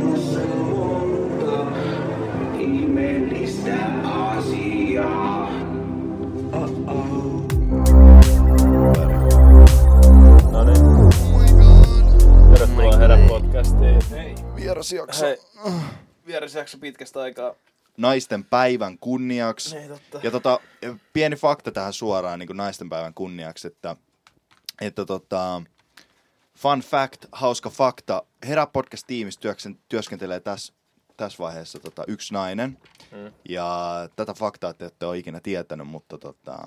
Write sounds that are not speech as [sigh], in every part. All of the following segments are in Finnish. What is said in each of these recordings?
maailmassa monta ihmeellistä asiaa. No niin. Tervetuloa Herä podcastiin. Hei. Vierasjakso. Hei. Vierasjakso pitkästä aikaa. Naisten päivän kunniaksi. Ei totta. Ja tota, pieni fakta tähän suoraan niin kuin naisten päivän kunniaksi, että, että tota, fun fact, hauska fakta, Herä podcast-tiimissä työskentelee tässä tässä vaiheessa tota, yksi nainen. Mm. Ja tätä faktaa te ette ole ikinä tietänyt, mutta, tota,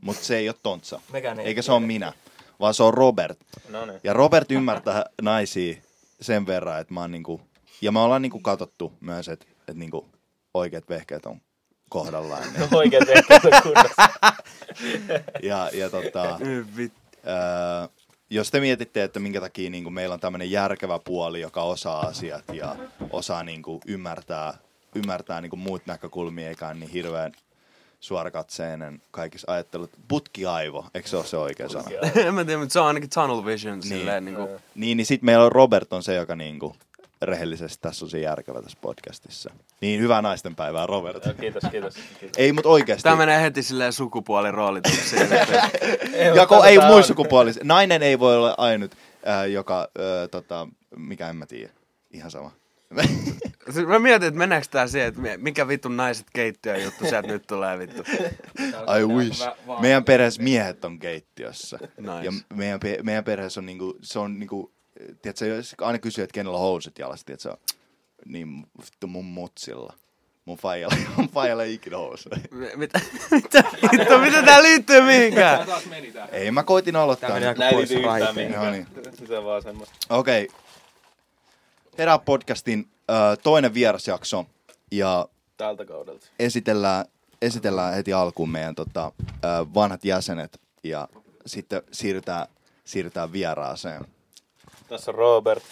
mutta se ei ole Tontsa. Mekään ei Eikä se ole minä, vaan se on Robert. No niin. Ja Robert ymmärtää [laughs] naisia sen verran, että mä oon niinku, ja me ollaan niinku katsottu myös, että et niinku oikeat vehkeet on kohdallaan. Ja, Oikein tehty kunnossa. [laughs] ja, ja tota, ää, jos te mietitte, että minkä takia niinku meillä on tämmöinen järkevä puoli, joka osaa asiat ja osaa niinku ymmärtää, ymmärtää niinku muut näkökulmia, eikä niin hirveän suorakatseinen kaikissa ajattelut. Putkiaivo, eikö se ole se oikea sana? [laughs] en mä tiedä, mutta se on ainakin tunnel vision silleen Niin. niinku. Niin, niin sit meillä on Robert on se, joka niinku rehellisesti tässä on se järkevä tässä podcastissa. Niin, hyvää naistenpäivää, Robert. Joo, kiitos, kiitos. kiitos. Ei, mutta oikeasti. Tää menee heti silleen sukupuoliroolituksiin. [laughs] Jako ei muu sukupuolis. Nainen ei voi olla ainut, äh, joka, äh, tota, mikä en mä tiedä. Ihan sama. Siis mä mietin, että meneekö tää siihen, että mi- mikä vittu naiset keittiö juttu sieltä nyt tulee vittu. I wish. Meidän perheessä miehet on keittiössä. Nice. Ja meidän, meidän perheessä on niinku, se on niinku, tiedätkö, jos aina kysyy, että kenellä on housut jalassa, tiedätkö, niin vittu mun mutsilla. Mun faijalla, [laughs] mun faijalla ei ikinä housuja. Mi- Mitä, [laughs] mitä, vittu, mitä tää liittyy mihinkään? Ei, mä koitin aloittaa. Tää meni aika Näin pois raiteen. mihinkään. Joo, Se on vaan semmoista. Okei. Okay. Herää podcastin äh, toinen vierasjakso ja Tältä kaudelta. esitellään, esitellään heti alkuun meidän tota, äh, vanhat jäsenet ja sitten siirrytään, siirrytään vieraaseen. Tässä on Robert.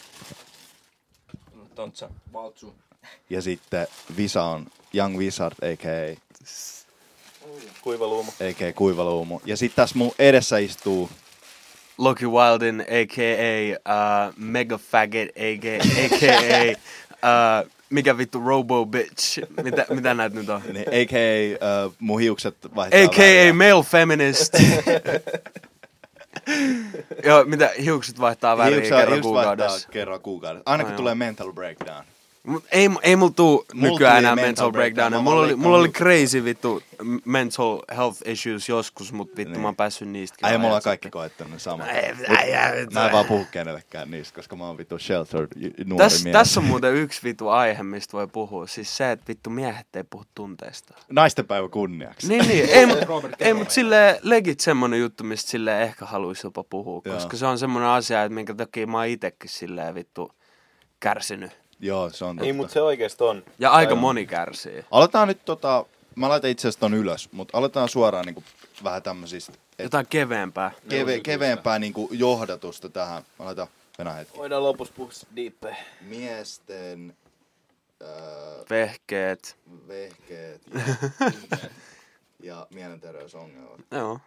Tontsa. Valtsu. Ja sitten Visa on Young Wizard, a.k.a. Kuivaluumu. a.k.a. Kuivaluumu. Ja sitten tässä mun edessä istuu Loki Wildin, a.k.a. Uh, Mega Faggot, a.k.a. Uh, mikä vittu Robo Bitch. Mitä, mitä näitä nyt on? niin a.k.a. Uh, mun hiukset vaihtaa A.k.a. male feminist. [laughs] Joo, mitä hiukset vaihtaa väriä Hiuksia- kerran hiukset vaihtaa kuukaudessa. kerran kuukaudessa. Aina kun tulee mental breakdown. Ei, ei mulla tuu nykyään enää mental mental breakdown. breakdown. Mulla oli, mulla oli crazy vittu mental health issues joskus, mut vittu Niin. mä oon päässyt niistä. Ai, kyllä mulla kaikki koettanut sama. Ei, ei, ei, Mä en vaan puhu kenellekään niistä, koska mä oon vittu sheltered nuori Tässä mies. täs on muuten yksi vittu aihe, mistä voi puhua. Siis se, että vittu miehet ei puhu tunteista. Naistenpäivä kunniaksi. Niin, niin. Ei, [laughs] ei, mut silleen legit semmonen juttu, mistä silleen ehkä haluaisi jopa puhua. Joo. Koska se on semmonen asia, että minkä takia mä oon itekin silleen vittu kärsinyt. Joo, se on totta. Ei, mutta se oikeesti on. Ja aika Tai- moni kärsii. Aletaan nyt tota, mä laitan itse asiassa ton ylös, mutta aletaan suoraan niinku vähän tämmöisistä et Jotain keveämpää. keve, keveämpää niinku johdatusta tähän. Mä laitan, Venä hetki. Voidaan lopussa puhua diippejä. Miesten äh, Vehkeet. vehkeet [laughs] ja, ja mielenterveysongelmat. Joo.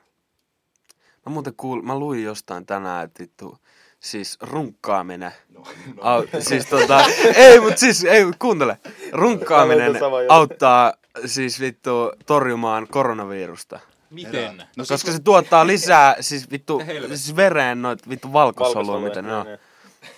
Mä muuten kuul, mä luin jostain tänään, että vittu, siis runkkaaminen. No, Au, siis tota, ei mut siis, ei mut kuuntele. Runkkaaminen auttaa siis vittu torjumaan koronavirusta. Miten? No, siis Koska se tuottaa lisää, siis vittu, siis vereen noit vittu valkosoluja, mitä ne on. joo.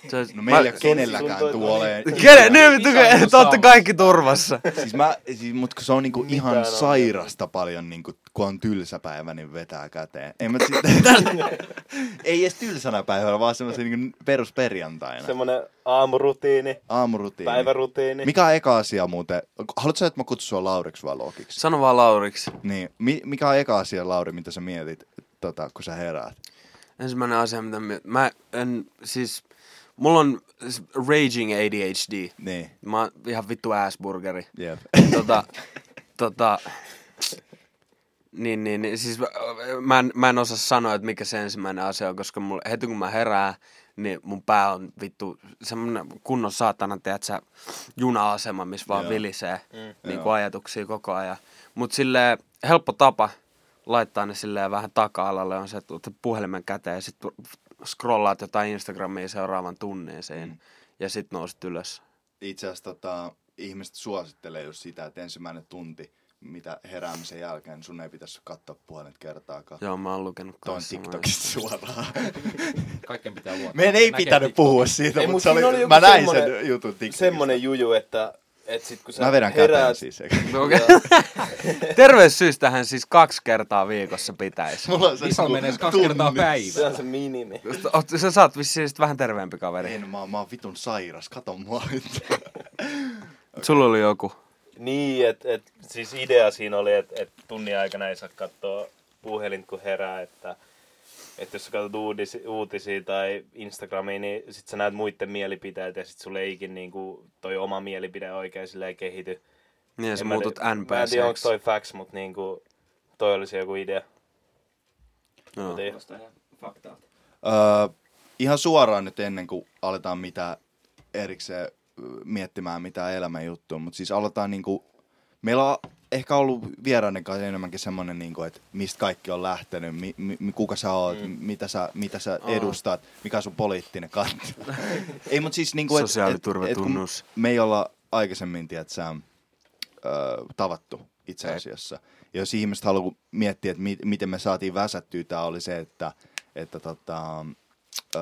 Se on- No meillä ei mä- ole kenelläkään toi- tuoleen. Kene, niin te ootte kaikki turvassa. Siis mä, siis, mut kun se on niinku ihan on. sairasta paljon, niinku, kun on tylsä päivä, niin vetää käteen. Ei, mä, sit, [laughs] ei edes tylsänä päivänä, vaan semmoisen niinku perusperjantaina. Semmonen aamurutiini, Aamurutiini. päivärutiini. Mikä on eka asia muuten? Haluatko sä, että mä kutsun sua Lauriksi vai Lokiksi? Sano vaan Lauriksi. Niin. Mi- mikä on eka asia, Lauri, mitä sä mietit, tota, kun sä heräät? Ensimmäinen asia, mitä mä, mä en, siis, mulla on raging ADHD. Niin. Mä oon ihan vittu assburgeri. Jep. [laughs] tota, tota, niin, niin, niin, siis mä, mä, en, mä en osaa sanoa, että mikä se ensimmäinen asia on, koska mulla, heti kun mä herään, niin mun pää on vittu semmonen kunnon saatana, teet sä, juna-asema, missä vaan Joo. vilisee mm. niin kuin ajatuksia koko ajan. Mut silleen helppo tapa laittaa ne silleen vähän taka-alalle on se, että puhelimen käteen ja sit scrollaat jotain Instagramia seuraavan tunnin siinä. Mm. Ja sit nousit ylös. itse asiassa tota, ihmiset suosittelee just sitä, että ensimmäinen tunti, mitä heräämisen jälkeen, sun ei pitäisi katsoa puolet kertaakaan. Joo, mä oon lukenut samaa. TikTokista [laughs] suoraan. Kaikkien pitää luottaa. Meidän ei Näkee pitänyt TikTokista. puhua siitä, Ei, mutta mut se oli, oli mä näin semmonen- sen jutun TikTokista. Semmonen juju, että, että sit kun sä Mä vedän käteen heräät, siis. Okei. [laughs] Terveyssyystähän siis kaksi kertaa viikossa pitäisi. Mulla on se Isä niinku menee kaksi kertaa tunnin. se on se minimi. Oot- Sä saat vissiin sit vähän terveempi kaveri. En, mä, oon- mä oon vitun sairas, kato mua nyt. [laughs] Sulla oli joku. Niin, että et, siis idea siinä oli, että et tunnin aikana ei saa katsoa puhelin kun herää, että et jos sä katsot uutisi, uutisia tai Instagramia, niin sit sä näet muiden mielipiteitä ja sit sulle ei ikin niinku toi oma mielipide oikein silleen kehity. Niin, ja sä muutut tiedä- Mä en tiedä, onko toi facts, mutta niinku, toi olisi joku idea. Ei- Öö, ihan suoraan nyt ennen kuin aletaan mitä erikseen miettimään mitä elämän juttua, mutta siis aletaan niinku, meillä on ehkä ollut vieraiden kanssa enemmänkin semmoinen, niinku, että mistä kaikki on lähtenyt, mi, mi, kuka sä oot, mm. mitä sä, mitä sä Aa. edustat, mikä on sun poliittinen kantti. [laughs] ei, mutta siis niinku, et, et, et, kun me ei olla aikaisemmin, tiedät sä, ö, tavattu itse asiassa. Ja jos ihmiset haluaa miettiä, että mi- miten me saatiin väsättyä, tämä oli se, että, että tota, ö,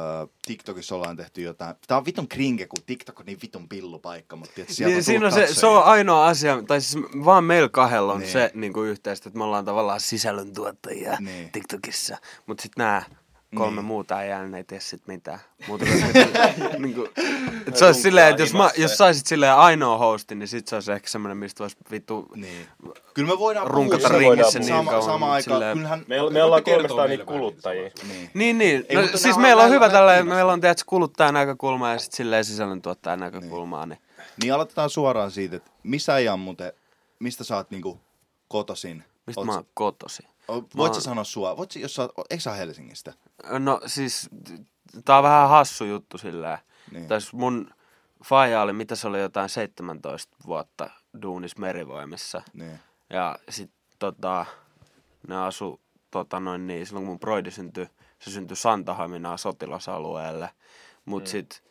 TikTokissa ollaan tehty jotain. Tämä on vitun kringe, kun TikTok on niin vitun pillupaikka, mutta sieltä Niin, on siinä on se, se on ainoa asia, tai siis vaan meillä kahdella on Niin. se niin kuin yhteistä, että me ollaan tavallaan sisällöntuottajia Niin. TikTokissa. Mutta sitten nämä kolme Niin. muuta ei jäänyt, ne ei tee sit mitään. Muuta [laughs] kuin, [laughs] että, niin kuin, että se olisi silleen, että jos, mä, jos saisit silleen ainoa hosti, niin sit se olisi ehkä semmoinen, mistä voisi vittu Niin. Kyllä me voidaan runkata puhua- ringissä niin sama, kauan. sama mut aika, silleen- kyllähän... Me, me ollaan kertoa kolmestaan niitä kuluttajia. niistä Niin. Niin, niin. Ei, No, siis meillä on hyvä kiinnostaa. meillä on tiedätkö, kuluttajan näkökulma ja sitten silleen sisällöntuottajan näkökulmaa. Niin. Niin aloitetaan suoraan siitä, että missä ei muuten, mistä sä oot niinku kotosin? Mistä Oot mä oon kotosi? Voit Mä sä sanoa sua? Voit sä, jos sä eikö sä Helsingistä? No siis, tää on vähän hassu juttu silleen. Niin. Tai siis mun faija oli, mitä se oli, jotain 17 vuotta duunis merivoimissa. Niin. Ja sit tota, ne asu tota noin niin, silloin kun mun broidi syntyi, se syntyi Santahaminaa sotilasalueelle. Mut mm. sit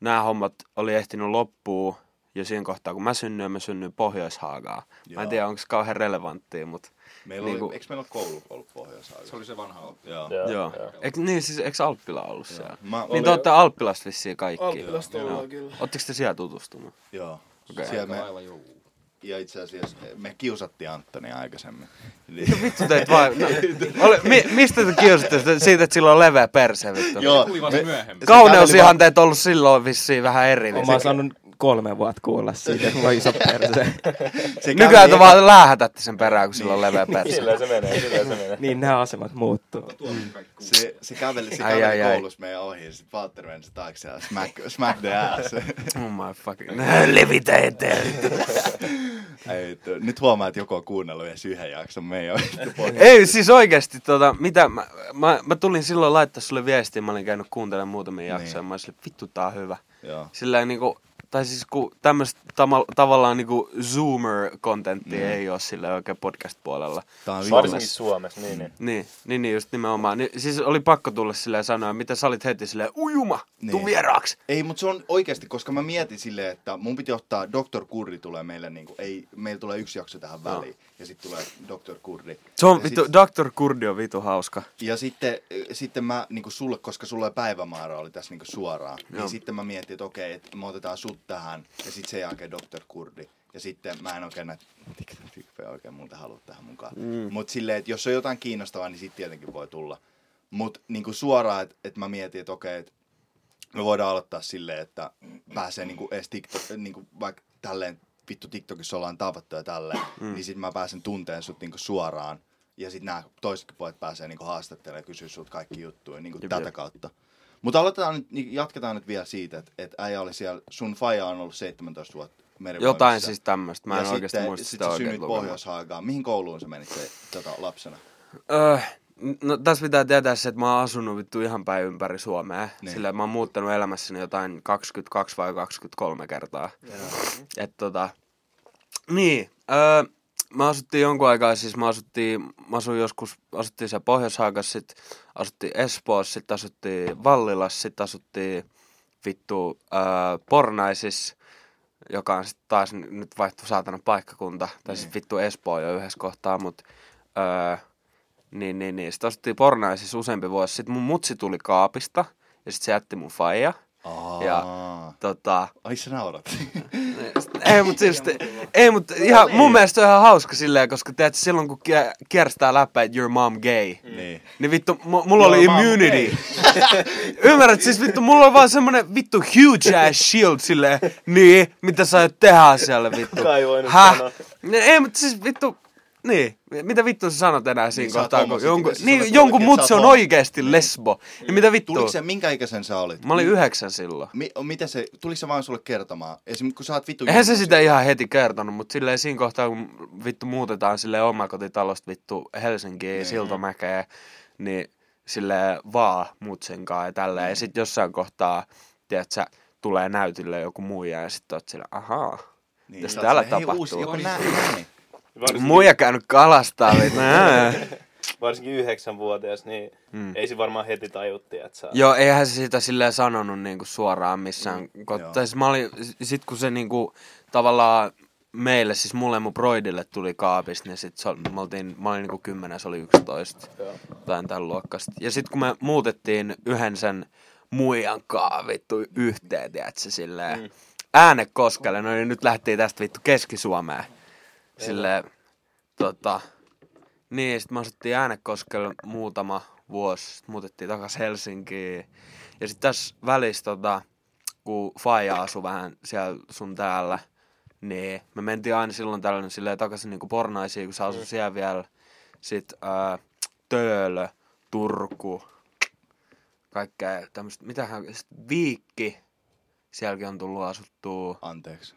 nämä hommat oli ehtinyt loppuu jo siinä kohtaa, kun mä synnyin, mä synnyin Pohjois-Haagaan. Mä Joo. en tiedä, onko se kauhean relevanttia, mutta Meillä Niinku- oli, eikö meillä ole koulu ollut pohjois Se oli se vanha auto. Joo. Joo, joo. joo. Eik, niin, siis eikö Alppila ollut siellä? Mä, Niin Oli- te olette Alppilasta vissiin kaikki. Alppilasta Joo. ollaan kyllä. Ootteko te siellä tutustunut? joo. Okei. Siellä Aika me, juu. ja itse asiassa me kiusattiin Antonia aikaisemmin. Niin- Vittu teit vai... No, ole, mi, mistä te kiusatte siitä, että sillä on leveä perse, vittu? Joo, me- myöhemmin. Kauneusihanteet on ollut silloin vissiin vähän eri. Niin Mä oon saanut kolme vuotta kuulla siitä, että on iso perse. se nykyään te vaan läähätätte sen perään, kun sillä on leveä perse. Sillä se menee, sillä se menee. niin nämä asemat muuttuu. Se, se käveli, se käveli ai, ai. koulussa meidän ohi ja sitten Valtteri meni se taakse ja smack, smack the ass. Oh my fucking... [laughs] Levitä eteen. Ei, nyt huomaa, että joku on kuunnellut edes yhden jakson meidän Ei, siis oikeesti, tota, mitä, mä, mä, mä, tulin silloin laittaa sulle viestiä, mä olin käynyt kuuntelemaan muutamia jaksoja, Niin. niin. mä olin silleen, vittu tää on hyvä. Joo. Silleen niinku, tai siis kun tämmöistä tama, tavallaan niinku zoomer-kontenttia Mm. ei ole sille oikein podcast-puolella. Tää on Varsinkin vittu- Suomessa, niin, niin. Niin, niin, niin just nimenomaan. Niin, siis oli pakko tulla silleen sanoa, mitä sä olit heti silleen, ujuma, niin. tuu Niin. vieraaksi. Ei, mutta se on oikeasti, koska mä mietin silleen, että mun piti ottaa Dr. Kurri tulee meille, niin kuin, ei, meillä tulee yksi jakso tähän väliin, ja sitten tulee Dr. Kurri. Se on ja vittu, sit, Dr. Kurdi on vitu hauska. ja sitten, sitten mä niin kuin sulle, koska sulla päivämäärä oli tässä niin kuin suoraan, Joo. niin sitten mä mietin, että okei, että me otetaan sut tähän, ja sitten sen jälkeen Dr. Kurdi. Ja sitten mä en oikein näitä tyyppejä oikein muuta halua tähän mukaan. Mm. Mutta silleen, että jos on jotain kiinnostavaa, niin sitten tietenkin voi tulla. Mutta niin kuin suoraan, että et mä mietin, että okei, että me voidaan aloittaa silleen, että pääsee niinku edes TikTok, niinku vaikka tälleen vittu TikTokissa ollaan tavattu ja tälleen, mm. niin sitten mä pääsen tunteen sut niinku suoraan. Ja sitten nämä toisetkin pojat pääsee niinku haastattelemaan ja kysyä sut kaikki juttuja niinku Jep, tätä jep. kautta. Mutta aloitetaan nyt, niin jatketaan nyt vielä siitä, että et äijä oli siellä, sun faija on ollut 17 vuotta merivoimissa. Jotain siis tämmöistä. Mä en ja oikeasti sitten, muista sit sitä oikein synnyit Pohjois-Haagaan. Mihin kouluun sä menit se, tota, lapsena? Öö, no tässä pitää tietää se, että mä oon asunut vittu ihan päin ympäri Suomea. Niin. Sillä mä oon muuttanut elämässäni jotain 22 vai 23 kertaa. Et tota, niin, öö, mä asuttiin jonkun aikaa, siis mä asuttiin, mä asuin joskus, asuttiin siellä pohjois sit asuttiin Espoossa, sit asuttiin Vallilassa, sit asuttiin vittu öö, Pornaisissa. joka on sit taas nyt vaihtu saatana paikkakunta, tai siis vittu Espoo jo yhdessä kohtaa, mut öö, niin, niin, niin. Sitten asuttiin Pornaisissa useampi vuosi. Sitten mun mutsi tuli kaapista, ja sitten se jätti mun faija. Ja tota, Ai sä naurat. [laughs] ei, mut siis, ei, mut ihan, mun mielestä on ihan hauska silleen, koska teet silloin kun kie- kierstää läppä, että your mom gay. niin. Niin vittu, mu- mulla oli immunity. [laughs] Ymmärrät, siis vittu, mulla on vaan semmonen vittu huge ass shield silleen, niin, mitä sä aiot tehdä asialle vittu. Häh? ei, mutta siis vittu, niin, mitä vittu sä sanot enää siinä Niin, kohtaa, kun jonkun, niin, jonkun sä oot on oikeesti lesbo. Niin mitä vittu? Tuliko se, minkä ikäisen sä olit? Mä olin yhdeksän silloin. Mi, miten se, tuliko se vaan sulle kertomaan? Esimerkiksi kun sä oot vittu... Eihän se sitä sit- ihan heti kertonut, mutta silleen siinä kohtaa, kun vittu muutetaan sille omakotitalosta vittu Helsinkiin, Niin. Siltamäkeen, niin sille vaan mutsenkaan ja tälleen. Ja sit jossain kohtaa, tiedätkö, tulee näytille joku muija ja sit oot sillä, ahaa. Niin, Jos sä oot täällä silleen, hei, tapahtuu. Uusi, joku nä, se. näin. Varsinkin, Muija käynyt kalastaa. Ää. [laughs] varsinkin yhdeksänvuotias, niin Mm. ei se varmaan heti tajutti, että sä... Joo, eihän se sitä silleen sanonut niinku suoraan missään. Mm, tai siis mä olin, sit kun se niinku tavallaan meille, siis mulle ja mun broidille tuli kaapista, niin sit se, me oltiin, mä olin niinku 10, se oli 11. Joo. Tai tämän luokkasta. Ja sit kun me muutettiin yhden sen muijan kaa vittu yhteen, tiedätkö, silleen mm. äänekoskelle, no niin nyt lähtiin tästä vittu Keski-Suomeen. Silleen, tota, niin, sit me asuttiin äänekoskelle muutama vuosi, sit muutettiin takas Helsinkiin. Ja sit tässä välissä, tota, kun Faija asui vähän siellä sun täällä, niin me mentiin aina silloin tällöin silleen takaisin niinku Pornaisiin, kun sä asui siellä vielä. Sitten ää, Töölö, Turku, kaikkea tämmöistä, mitähän, sit Viikki, sielläkin on tullut asuttua. Anteeksi.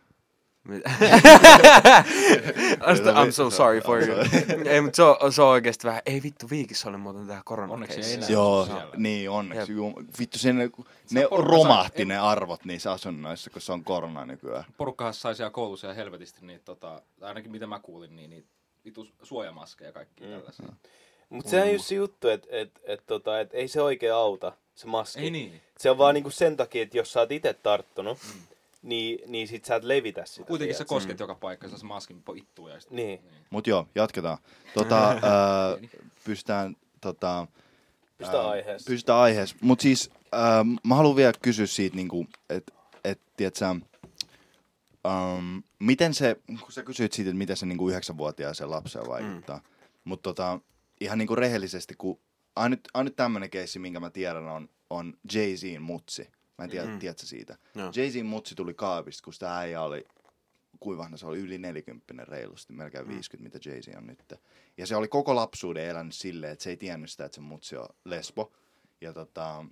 I'm so sorry for you. [laughs] ei, mutta se on, se on oikeesti vähän, ei vittu, Viikissä oli muuten tää korona Onneksi ei enää. Joo, siellä. niin onneksi. Jep. Juu, vittu sen, ne romahti sai- ne arvot niissä asunnoissa, kun se on korona nykyään. Porukkahan sai siellä koulussa ja helvetisti niitä, tota, ainakin mitä mä kuulin, niin niitä vitu suojamaskeja ja kaikki mm. tällaisia. Mutta sehän on just se juttu, että et, et, tota, et ei se oikein auta, se maski. Ei niin. Se on vaan niinku sen takia, että jos sä oot itse tarttunut, mm. Niin, niin sit sä et levitä sitä. Kuitenkin sä tiedätkö? kosket joka paikkaan, se maskin poittuu ja sit, Niin. Mut joo, jatketaan. Tota, [laughs] ää, pystytään, tota, Pystytään ää, aiheessa. Pystytään aiheessa. Mut siis ää, mä haluan vielä kysyä siitä, niinku, että et, tiedät sä, um, miten se, kun sä kysyit siitä, että miten se niinku yhdeksänvuotiaaseen lapseen vaikuttaa. Mm. Mutta tota, ihan niinku rehellisesti, kun ainut, ainut tämmönen keissi, minkä mä tiedän, on, on Jay-Zin mutsi. Mä en tiedä, mm. tiedätkö siitä. Joo. Jay-Zin mutsi tuli kaapista, kun sitä äijä oli, kuinka vanha se oli, yli 40 reilusti, melkein 50, mitä Jay-Z on nyt. Ja se oli koko lapsuuden elänyt silleen, että se ei tiennyt sitä, että se mutsi on lesbo. Ja tota,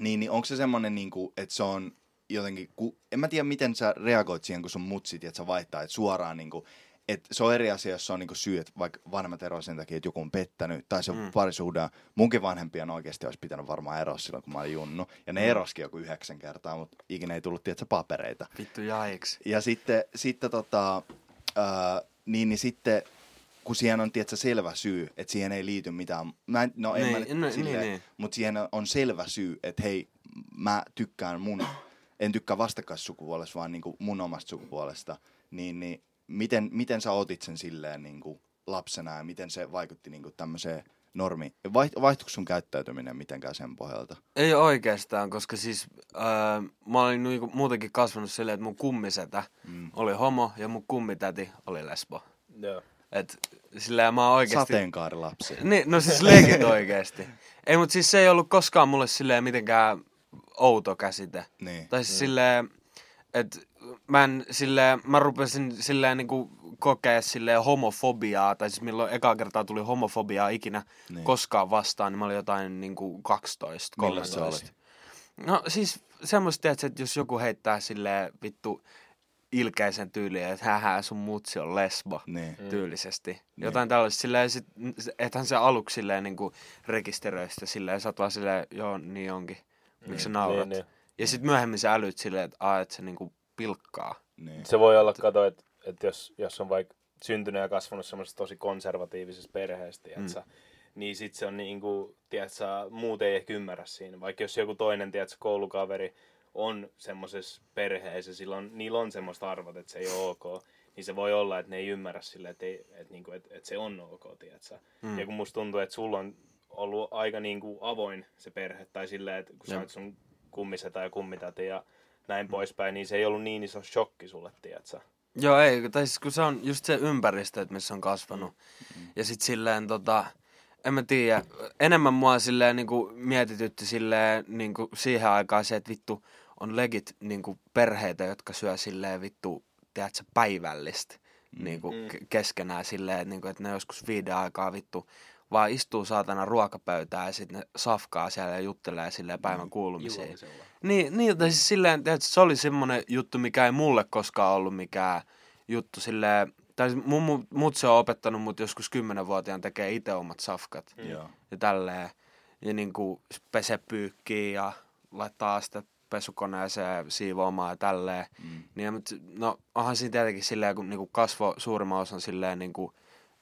niin, niin onko se semmoinen, niin kuin, että se on jotenkin, ku, en mä tiedä miten sä reagoit siihen, kun sun mutsit, että sä vaihtaa, että suoraan niin kuin, että se on eri asia, jos se on niinku syy, että vaikka vanhemmat eroaa sen takia, että joku on pettänyt, tai se mm. parisuhde, munkin vanhempien oikeasti olisi pitänyt varmaan eroa silloin, kun mä olin junnu, ja ne eroskin joku yhdeksän kertaa, mutta ikinä ei tullut, tiedätkö, papereita. Vittu jaiks. Ja sitten, sitten tota, ää, niin, niin sitten, kun siihen on tiedätkö, selvä syy, että siihen ei liity mitään, mä en, no en Niin, mä nyt no, niin, silleen, niin. mutta siihen on selvä syy, että hei, mä tykkään mun, en tykkää vastakkaissukupuolesta, vaan niinku mun omasta sukupuolesta, niin, niin miten, miten sä otit sen silleen niinku lapsena ja miten se vaikutti niinku tämmöiseen normi, Vaiht, vaihtuiko sun käyttäytyminen mitenkään sen pohjalta? Ei oikeastaan, koska siis öö, mä olin niinku muutenkin kasvanut silleen, että mun kummisetä Mm. oli homo ja mun kummitäti oli lesbo. Joo. Et silleen mä oon oikeesti... Sateenkaarilapsi. Niin, no siis legit [laughs] oikeesti. Ei, mut siis se ei ollut koskaan mulle silleen mitenkään outo käsite. Niin. Tai siis silleen, että mä en silleen, mä rupesin silleen niinku kokea silleen homofobiaa, tai siis milloin eka kertaa tuli homofobiaa ikinä Niin. niin. koskaan vastaan, niin mä olin jotain niinku 12, Milloin se 13. No siis semmoista, että jos joku heittää silleen vittu ilkeisen tyyliin, että hähä, sun mutsi on lesbo Niin. tyylisesti. Jotain tällaista silleen, sit, ethän se aluksi silleen niinku rekisteröi sitä silleen, sä oot vaan silleen, joo, niin onkin. Miksi sä naurat? niin, niin. Ja sitten myöhemmin sä älyt silleen, että, aa, että se niinku pilkkaa. Niin. Se voi olla, kato, että et jos, jos on vaikka syntynyt ja kasvanut semmoisessa tosi konservatiivisessa perheessä, mm. niin sit se on niinku, tiedätkö, muut ei ehkä ymmärrä siinä. Vaikka jos joku toinen, tiedätkö, koulukaveri on semmoisessa perheessä, silloin, niillä on semmoista arvot, että se ei ole ok, niin se voi olla, että ne ei ymmärrä sille, että, ei, että, niinku, että, että se on ok, tiedätkö? Mm. Ja kun musta tuntuu, että sulla on ollut aika niinku avoin se perhe, tai silleen, että kun sä oot sun kummisetä ja kummitäti ja näin mm. poispäin, niin se ei ollut niin iso shokki sulle, tiedätkö? Joo, ei, tai siis kun se on just se ympäristö, että missä on kasvanut. Mm. Ja sit silleen tota, en mä tiedä, enemmän mua silleen niinku mietitytti silleen niinku siihen aikaan se, että vittu on legit niinku perheitä, jotka syö silleen vittu, tiedätkö, päivällistä niinku Mm. ke- keskenään silleen, että niinku, ne joskus viiden aikaa vittu vaan istuu saatana ruokapöytään ja sitten ne safkaa siellä ja juttelee silleen päivän kuulumisiin. Illallisella. Niin, niin tai siis silleen, että se oli semmoinen juttu, mikä ei mulle koskaan ollut mikään juttu silleen, tai siis mun, mun, mut se on opettanut mut joskus kymmenenvuotiaan tekee itse omat safkat Joo. ja tälleen. Ja niinku pese pyykkiä ja laittaa sitä pesukoneeseen siivoamaan ja tälleen. Mm. Niin, mut, no onhan siinä tietenkin silleen, kun niinku kasvo suurimman osan silleen niinku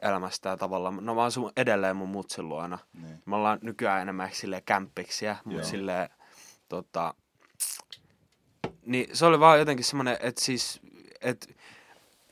elämästä ja tavallaan. No mä asun edelleen mun mutsin luona. Niin. Me ollaan nykyään enemmän ehkä silleen kämppiksiä, mutta silleen tota... Niin se oli vaan jotenkin semmoinen, että siis, että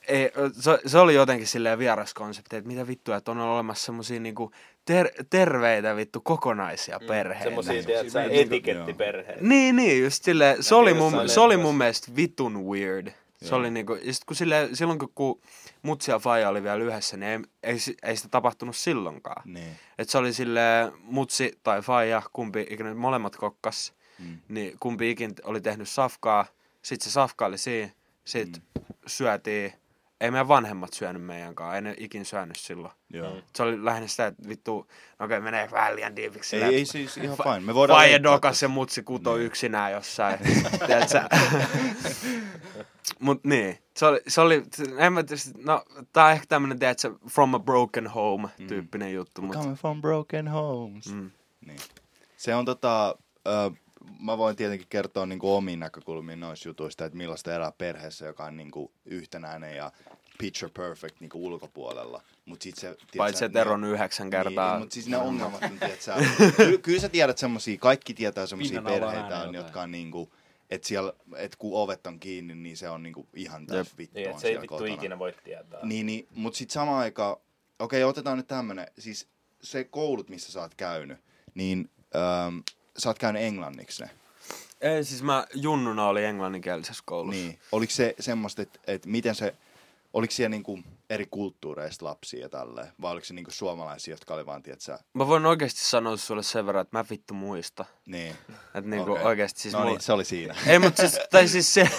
ei, se, se, oli jotenkin silleen vieras konsepti, että mitä vittua, että on olemassa semmosia niinku ter, terveitä vittu kokonaisia perheitä. Semmoisia, tiedätkö, semmosia- etikettiperheitä. Niin, niin, just silleen, se oli, mun, se oli mun mielestä vitun weird. Se oli niinku, ja sit kun silleen, silloin kun, kun mutsi ja faija oli vielä yhdessä, niin ei, ei, ei sitä tapahtunut silloinkaan. Niin. Et se oli silleen, mutsi tai faija, kumpi ikinä, molemmat kokkas, Mm. niin kumpi ikin oli tehnyt safkaa, sit se safka oli siinä, sit mm. syötiin, ei meidän vanhemmat syönyt meidän kanssa, ei ne ikin syönyt silloin. Joo. Se oli lähinnä sitä, että vittu, no okei, menee vähän liian diipiksi. Ei, ei siis ihan fine. Me voidaan Faija dokas ja mutsi kuto Niin. yksinään jossain. [laughs] Tiedätkö? [laughs] Mut niin, se oli, se oli en mä tietysti, no tää on ehkä tämmönen, tiedätkö, from a broken home tyyppinen juttu, mut Coming from broken homes. mm. Niin. Se on tota, ö, mä voin tietenkin kertoa niinku omiin näkökulmiin noista jutuista, että millaista elää perheessä, joka on niinku yhtenäinen ja picture perfect niinku ulkopuolella. Mut sit se, tiedätkö, paitsi että ero on yhdeksän kertaa. Niin, mutta siis ne ongelmat on, tiedätkö, [laughs] ky- kyllä sä tiedät semmosia, kaikki tietää semmosia Pinnan perheitä, on, jotain. jotka on niinku, että siellä, et kun ovet on kiinni, niin se on niinku ihan täys vittu Niin, on että se ei vittu kotona. ikinä voi tietää. Niin, niin mutta sitten samaan aikaan, okei, otetaan nyt tämmönen, siis se koulut, missä sä oot käynyt, niin ähm, sä oot käynyt englanniksi ne. Ei, siis mä junnuna oli englanninkielisessä koulussa. Niin. Oliko se semmoista, että et miten se, oliko siellä niinku eri kulttuureista lapsia ja tälleen, vai oliko se niinku suomalaisia, jotka oli vaan, tiedät sä, Mä voin oikeasti sanoa sulle sen verran, että mä vittu muista. niin. Että niinku Okei. oikeasti siis no mulla... niin, se oli siinä. Ei, mut siis, tai siis se, [laughs]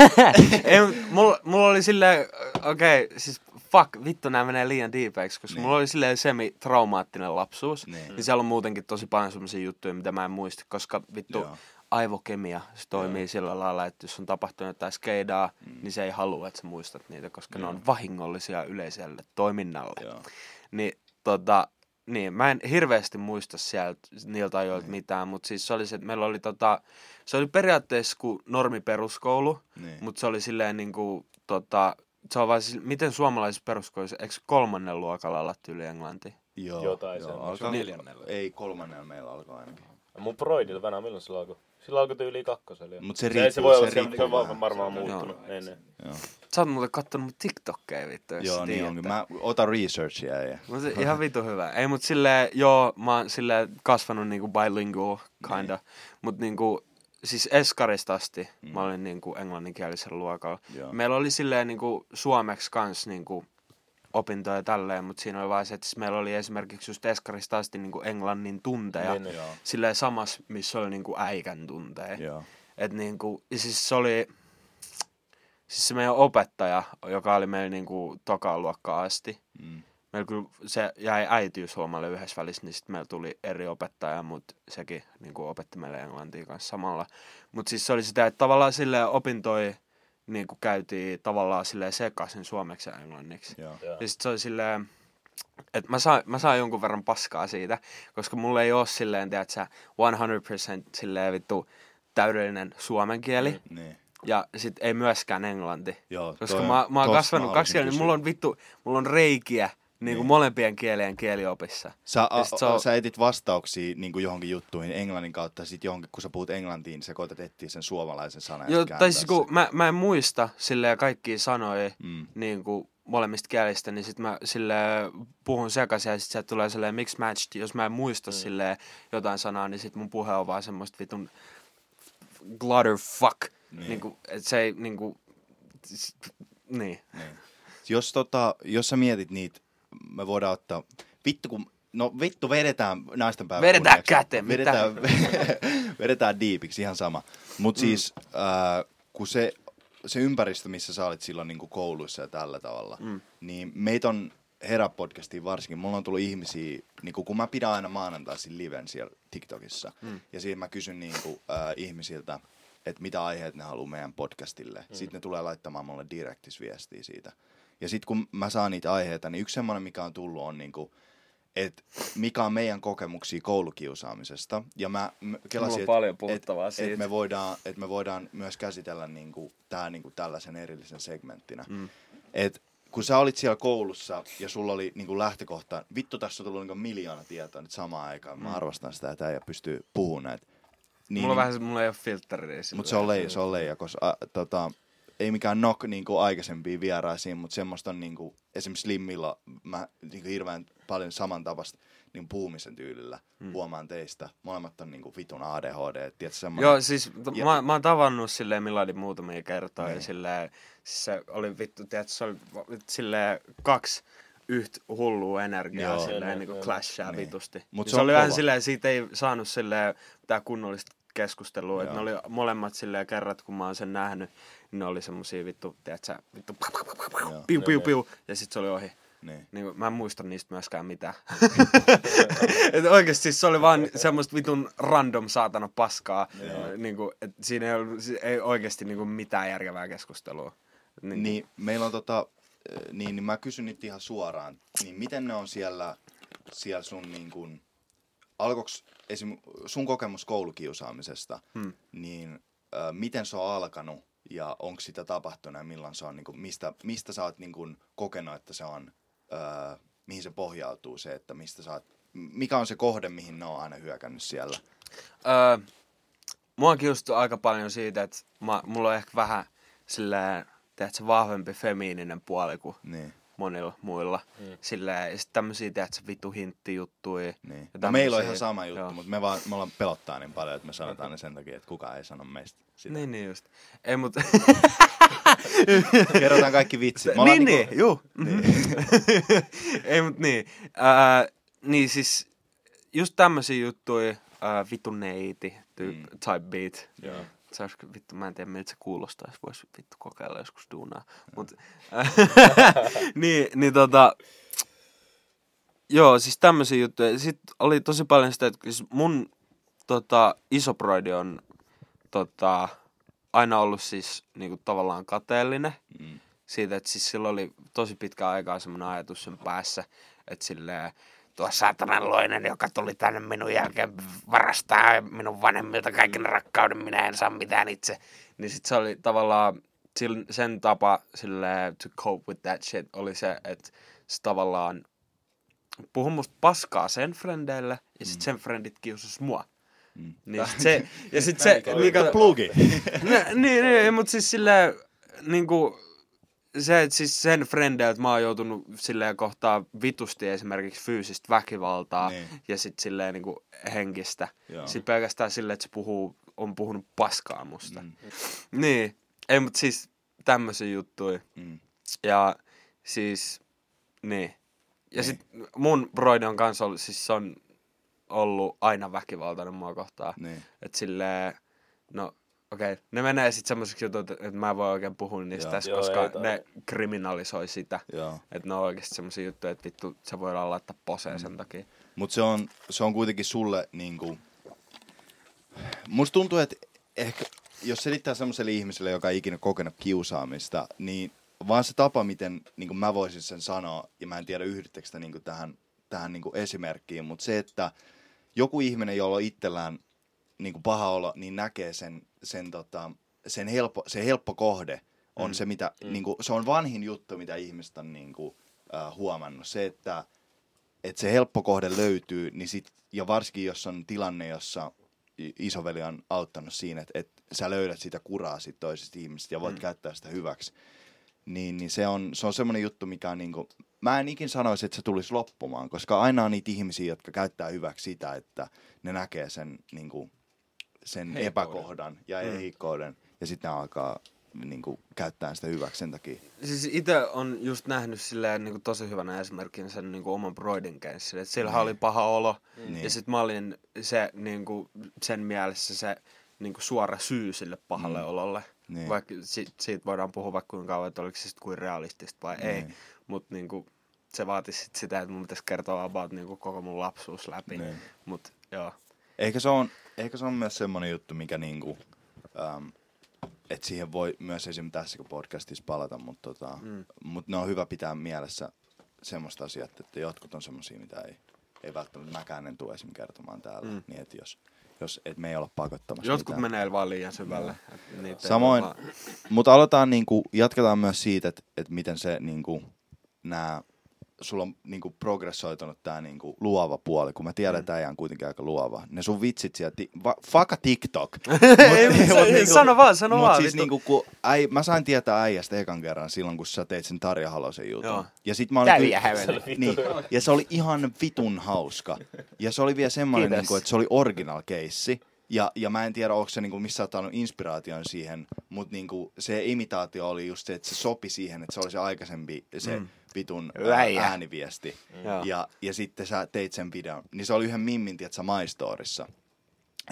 ei, mut mulla, mulla oli silleen, okei, okay, siis fuck, vittu nää menee liian diipeiksi, koska Niin. mulla oli silleen semi-traumaattinen lapsuus. Niin. Niin siellä on muutenkin tosi paljon semmoisia juttuja, mitä mä en muista, koska vittu Joo. Aivokemia, se toimii sillä lailla, että jos on tapahtunut jotain skeidaa, Mm. niin se ei halua, että sä muistat niitä, koska ne on vahingollisia yleiselle toiminnalle. Joo. Niin tota, niin, mä en hirveästi muista sieltä niiltä ajoilta Niin. mitään, mutta siis se oli se, että meillä oli tota, se oli periaatteessa kuin normi peruskoulu, Niin. mutta se oli silleen niinku, tota, se on vaan siis, miten suomalaisessa peruskoulussa, eikö kolmannen luokalla olla tyyli englanti? Joo, Jotain joo, semmoista. alkaa, Neljännellä. Ei, kolmannella meillä alkaa ainakin. Mun Broidilla venää, milloin sillä alkoi? Sillä alkoi tyyli kakkosella. Mut se se, riippuu- se voi olla, se se, se, riippuu on varmaan Se- muuttunut. Niin, niin. Joo, Sä oot muuten kattonut mun TikTokkeja vittu, jos joo niin onkin. Mä otan researchia ja... Mutta ihan vitu hyvä. Ei mut silleen, joo, mä oon silleen kasvanut niinku bilingual, kinda. Niin. Mut niinku, siis eskarista asti Mm. mä olin niinku englanninkielisellä luokalla. Joo. Meillä oli silleen niinku suomeksi kans niinku opintoja tälleen, mutta siinä oli vaan se, että siis meillä oli esimerkiksi just eskarista asti niinku englannin tunteja. Niin, niin. Joo, Silleen samas, missä oli niinku äikän tunteja. joo. Et niinku, ja siis se oli, siis se meidän opettaja, joka oli meillä niinku tokaan luokkaan asti. Mm. Meillä kyllä se jäi äitiyslomalle yhdessä välissä, niin sitten meillä tuli eri opettaja, mutta sekin niinku opetti meille englantia kanssa samalla. Mutta siis se oli sitä, että tavallaan sille opintoi niinku käytiin tavallaan sille sekaisin suomeksi ja englanniksi. Joo. Joo. Ja sit se oli silleen, että mä saan, mä saan jonkun verran paskaa siitä, koska mulla ei oo silleen, tiedätkö, 100% silleen vittu täydellinen suomen kieli. Niin. Ja sit ei myöskään englanti. Joo, Koska toi- mä, mä oon kasvanut kaksi halusin niin mulla on vittu, mulla on reikiä niin kuin Niin. molempien kielien kieliopissa. Sä, a, se on- sä etit vastauksia niin kuin johonkin juttuihin englannin kautta, sit johonkin, kun sä puhut englantiin, niin sä koetat etsiä sen suomalaisen sanan. Joo, tai siis kun mä, mä en muista silleen kaikkia sanoja Mm. niin kuin molemmista kielistä, niin sit mä silleen puhun sekaisin ja sit sieltä tulee silleen mixed matched. Jos mä en muista mm. silleen jotain sanaa, niin sit mun puhe on vaan semmoista vitun glutter fuck. Niin. Niin. Niin kuin, et se ei niinku, s- niin. Jos, tota, jos sä mietit niitä, me voidaan ottaa, vittu kun, no vittu vedetään naisten päivän Vedetään kunniaksi. käteen, mitä? vedetään, [laughs] vedetään diipiksi, ihan sama. Mutta Mm. siis, äh, kun se, se ympäristö, missä sä olit silloin niin kuin kouluissa ja tällä tavalla, Mm. niin meitä on Herä-podcastiin varsinkin, mulla on tullut ihmisiä, niin kun mä pidän aina maanantaisin liven siellä TikTokissa, mm. ja siinä mä kysyn niin kuin, äh, ihmisiltä, että mitä aiheet ne haluaa meidän podcastille. Mm. Sitten ne tulee laittamaan mulle direktis viestiä siitä. Ja sitten kun mä saan niitä aiheita, niin yksi semmoinen, mikä on tullut, on niinku, että mikä on meidän kokemuksia koulukiusaamisesta. Ja mä m- kelasin, paljon et- et, et me, voidaan, et me voidaan myös käsitellä niinku, tää niinku tällaisen erillisen segmenttinä. Mm. Et kun sä olit siellä koulussa ja sulla oli niinku lähtökohta, vittu tässä on tullut niinku miljoona tietoa nyt samaan aikaan. Mä arvostan sitä, että äijä pystyy puhumaan näitä. Niin, mulla on vähän se, mulla ei ole filtteriä. Mutta se on leija, se on leija, koska a, tota, ei mikään knock niinku aikaisempia vieraisiin, mutta semmoista on niinku, esimerkiksi Slimmilla mä niinku hirveän paljon samantapasta niin puhumisen tyylillä hmm. huomaan teistä. Molemmat on niinku vitun ADHD, tiedätkö semmoinen? Joo, siis t- Ja- mä, mä oon tavannut silleen Miladin muutamia kertoja ja Niin. silleen, siis se oli vittu, tiedätkö, se oli silleen kaksi yhtä hullua energiaa Joo. silleen niin kuin clashaa Niin. vitusti. Mut Ja se se, oli vähän kova. silleen, siitä ei saanut silleen mitään kunnollista keskustelua, että ne oli molemmat silleen kerrat, kun mä oon sen nähnyt, niin ne oli semmosia vittu, tiedätkö, vittu Joo. piu piu piu, ja sit se oli ohi. Niin. Niin, mä en muista niistä myöskään mitään. [laughs] et oikeesti siis se oli vaan semmoista vitun random saatana paskaa. Niin kuin, et siinä ei, ollut, ei oikeesti niin kuin mitään järkevää keskustelua. Niin, Niin, meillä on tota, äh, niin, niin mä kysyn nyt ihan suoraan, niin miten ne on siellä, siellä sun niin kuin, alkoks esim. sun kokemus koulukiusaamisesta, hmm. niin äh, miten se on alkanut ja onko sitä tapahtunut ja milloin se on, niin kuin, mistä, mistä sä oot niin kuin, kokenut, että se on, äh, mihin se pohjautuu se, että mistä sä oot, mikä on se kohde, mihin ne on aina hyökännyt siellä? Öö, mua kiustuu aika paljon siitä, että mä, mulla on ehkä vähän silleen, tiedätkö, vahvempi femiininen puoli kuin Niin, monilla muilla. Mm. Silleen, ja sit tämmösiä, tiedätkö, vittu hinttijuttuja. niin. ja No, meillä on ihan sama juttu, Joo. mutta me, vaan, me ollaan pelottaa niin paljon, että me sanotaan ne sen takia, että kukaan ei sano meistä sitä. Niin, niin just. Ei, mut... [laughs] Kerrotaan kaikki vitsit. Niin, niinku- niin, juu. [laughs] Ei, mut niin. Ää, niin siis, just tämmösiä juttuja, ää, vittu neiti, tyyp, Mm. type beat. Joo. Se olisi, vittu, mä en tiedä miltä se kuulostaa, jos voisi vittu kokeilla joskus duunaa. Mut, [laughs] niin, niin tota, joo, siis tämmöisiä juttuja. Sitten oli tosi paljon sitä, että siis mun tota, isoproidi on tota, aina ollut siis niinku tavallaan kateellinen Mm. siitä, että siis sillä oli tosi pitkä aikaa semmoinen ajatus sen päässä, että silleen, tuo saatananloinen, joka tuli tänne minun jälkeen varastaa minun vanhemmilta kaiken rakkauden, minä en saa mitään itse. Niin sit se oli tavallaan, sen tapa silleen, to cope with that shit oli se, että se tavallaan puhui musta paskaa sen frendeille, ja sit sen frendit kiusas mua. Mm. Niin sit se, ja sit se, mikä, Plugi. [laughs] Ne, niin, niin, mutta siis silleen, niinku, se, että siis sen frendeiltä mä oon joutunut silleen kohtaa vitusti esimerkiksi fyysistä väkivaltaa Niin. ja sit silleen niinku henkistä. Joo. Sitten pelkästään silleen, että se puhuu, on puhunut paskaa musta. Mm. Niin, ei mutta siis tämmöisiä juttuja. Mm. Ja siis, niin. Ja sit mun broidi on kanssa ollut, siis se on ollut aina väkivaltainen mua kohtaan. Niin. Että silleen, no okei, okay. ne menee sitten semmoiseksi jutut, että mä en voi oikein puhua niistä Joo. tässä, Joo, koska ei tai- ne kriminalisoi sitä. Että ne on oikeasti semmoisia juttuja, että vittu, se voidaan laittaa poseen Mm. sen takia. Mutta se on, se on kuitenkin sulle niinku... Musta tuntuu, että ehkä jos selittää semmoiselle ihmiselle, joka ei ikinä kokenut kiusaamista, niin vaan se tapa, miten niin mä voisin sen sanoa, ja mä en tiedä yhdyttekö sitä niin tähän, tähän niin esimerkkiin, mutta se, että joku ihminen, jolla on itsellään niin paha olo, niin näkee sen, sen, tota, sen helppo, se helppo kohde on mm. se, mitä, mm. niin kuin, se on vanhin juttu, mitä ihmiset on niin kuin, äh, huomannut. Se, että, että se helppo kohde löytyy, niin sit, ja varsinkin jos on tilanne, jossa isoveli on auttanut siinä, että, että sä löydät sitä kuraa siitä toisesta ihmisestä ja voit mm. käyttää sitä hyväksi, niin, niin se on, se on semmoinen juttu, mikä on niinku, mä en ikin sanoisi, että se tulisi loppumaan, koska aina on niitä ihmisiä, jotka käyttää hyväksi sitä, että ne näkee sen, niinku, sen Heikkouden. epäkohdan ja mm. heikkouden, ja sitten alkaa niinku, käyttää sitä hyväksi sen takia. Siis itse on just nähnyt silleen niin kuin tosi hyvänä esimerkin sen niin kuin oman Broidin keissin. Että sillä oli paha olo. Niin. Ja sitten mä olin se, niin kuin, sen mielessä se niin kuin suora syy sille pahalle Mm. ololle. Niin. Vaikka si- siitä voidaan puhua vaikka kuinka kauan, että oliko se sitten kuin realistista vai ei. Niin. Mutta niin kuin, se vaatisi sit sitä, että mun pitäisi kertoa about niin kuin, koko mun lapsuus läpi. Niin. Mutta joo. Ehkä se on, ehkä se on myös semmoinen juttu, mikä niinku, ähm, että siihen voi myös esim. tässäkin podcastissa palata, mutta tota, mm. mut ne on hyvä pitää mielessä semmoista asiat, että jotkut on semmoisia, mitä ei, ei välttämättä mäkään en tule esim. kertomaan täällä. Mm. Niin, että jos, jos et me ei olla pakottamassa Jotkut mitään. menee vaan liian syvälle. Niitä ei Samoin, vaan- mutta aloitetaan niinku, jatketaan myös siitä, että et miten se niinku, nää, sulla on niinku progressoitunut tää niinku luova puoli, kun mä tiedän, että äijä on kuitenkin aika luova. Ne sun vitsit siellä, ti- va- fucka TikTok. [laughs] Ei, mut sa- sano vaan, sano mut vaan, Siis vittu. niinku, kun äi, mä sain tietää äijästä ekan kerran silloin, kun sä teit sen Tarja Halosen jutun. Joo. Ja sit mä olin kyllä- hävennyt. [laughs] Niin, ja se oli ihan vitun hauska. Ja se oli vielä semmoinen, niinku, että se oli original keissi. Ja, ja mä en tiedä, onko se niinku, missä saanut inspiraation siihen, mutta niinku, se imitaatio oli just se, että se sopi siihen, että se oli se aikaisempi se mm. vitun ää, Väijä. ääniviesti. Joo. Ja, ja sitten sä teit sen videon. Niin se oli yhden mimmin, tiedätkö, My Storissa.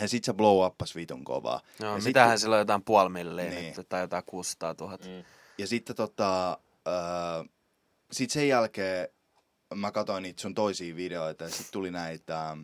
Ja sit se blow uppas vitun kovaa. Joo, ja mitähän sit, sillä on jotain puoli milliä Niin. nyt, tai jotain 600 000. Mm. Ja sitten tota, äh, sit sen jälkeen mä katsoin niitä sun toisia videoita ja sit tuli näitä... Äh,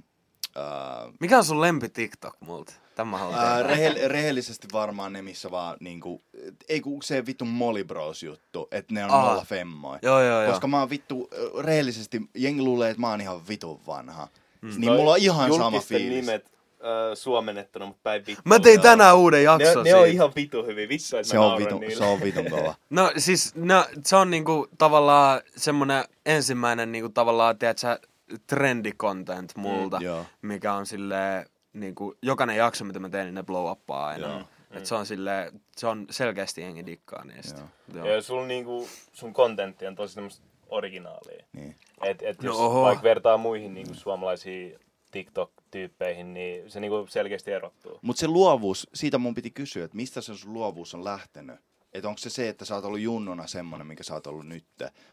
Mikä on sun lempi TikTok multa? Tämä haluan tietää. rehell- rehellisesti varmaan ne, missä vaan niinku, ei kun se vittu Molly Bros juttu, että ne on Aa. nolla femmoja. Joo, joo, joo. Koska mä oon vittu, rehellisesti, jengi luulee, että mä oon ihan vitun vanha. Mm. Niin Toi mulla on ihan sama fiilis. nimet äh, suomennettuna, mutta päin vittu. Mä tein tänään uuden ne, jakson ne on siitä. ihan vitu hyvin. Vittu, että Se mä on, vitun, niille. se on vitun kova. [laughs] No siis, no, se on niinku tavallaan semmonen ensimmäinen niinku tavallaan, tiedätkö, trendi content multa, Mm, joo. mikä on silleen, niinku, jokainen jakso, mitä mä teen, niin ne blow uppaa aina. Joo. Et se on silleen, se on selkeästi jengi dikkaa niistä. Joo. Joo. Ja sun, niinku, sun kontentti on tosi semmoista originaalia. Niin. Et, et No jos oho. vaikka vertaa muihin niinku, suomalaisiin TikTok-tyyppeihin, niin se niinku, selkeästi erottuu. Mutta se luovuus, siitä mun piti kysyä, että mistä se sun luovuus on lähtenyt? Että onko se se, että sä oot ollut junnuna semmonen, mikä sä oot ollut nyt,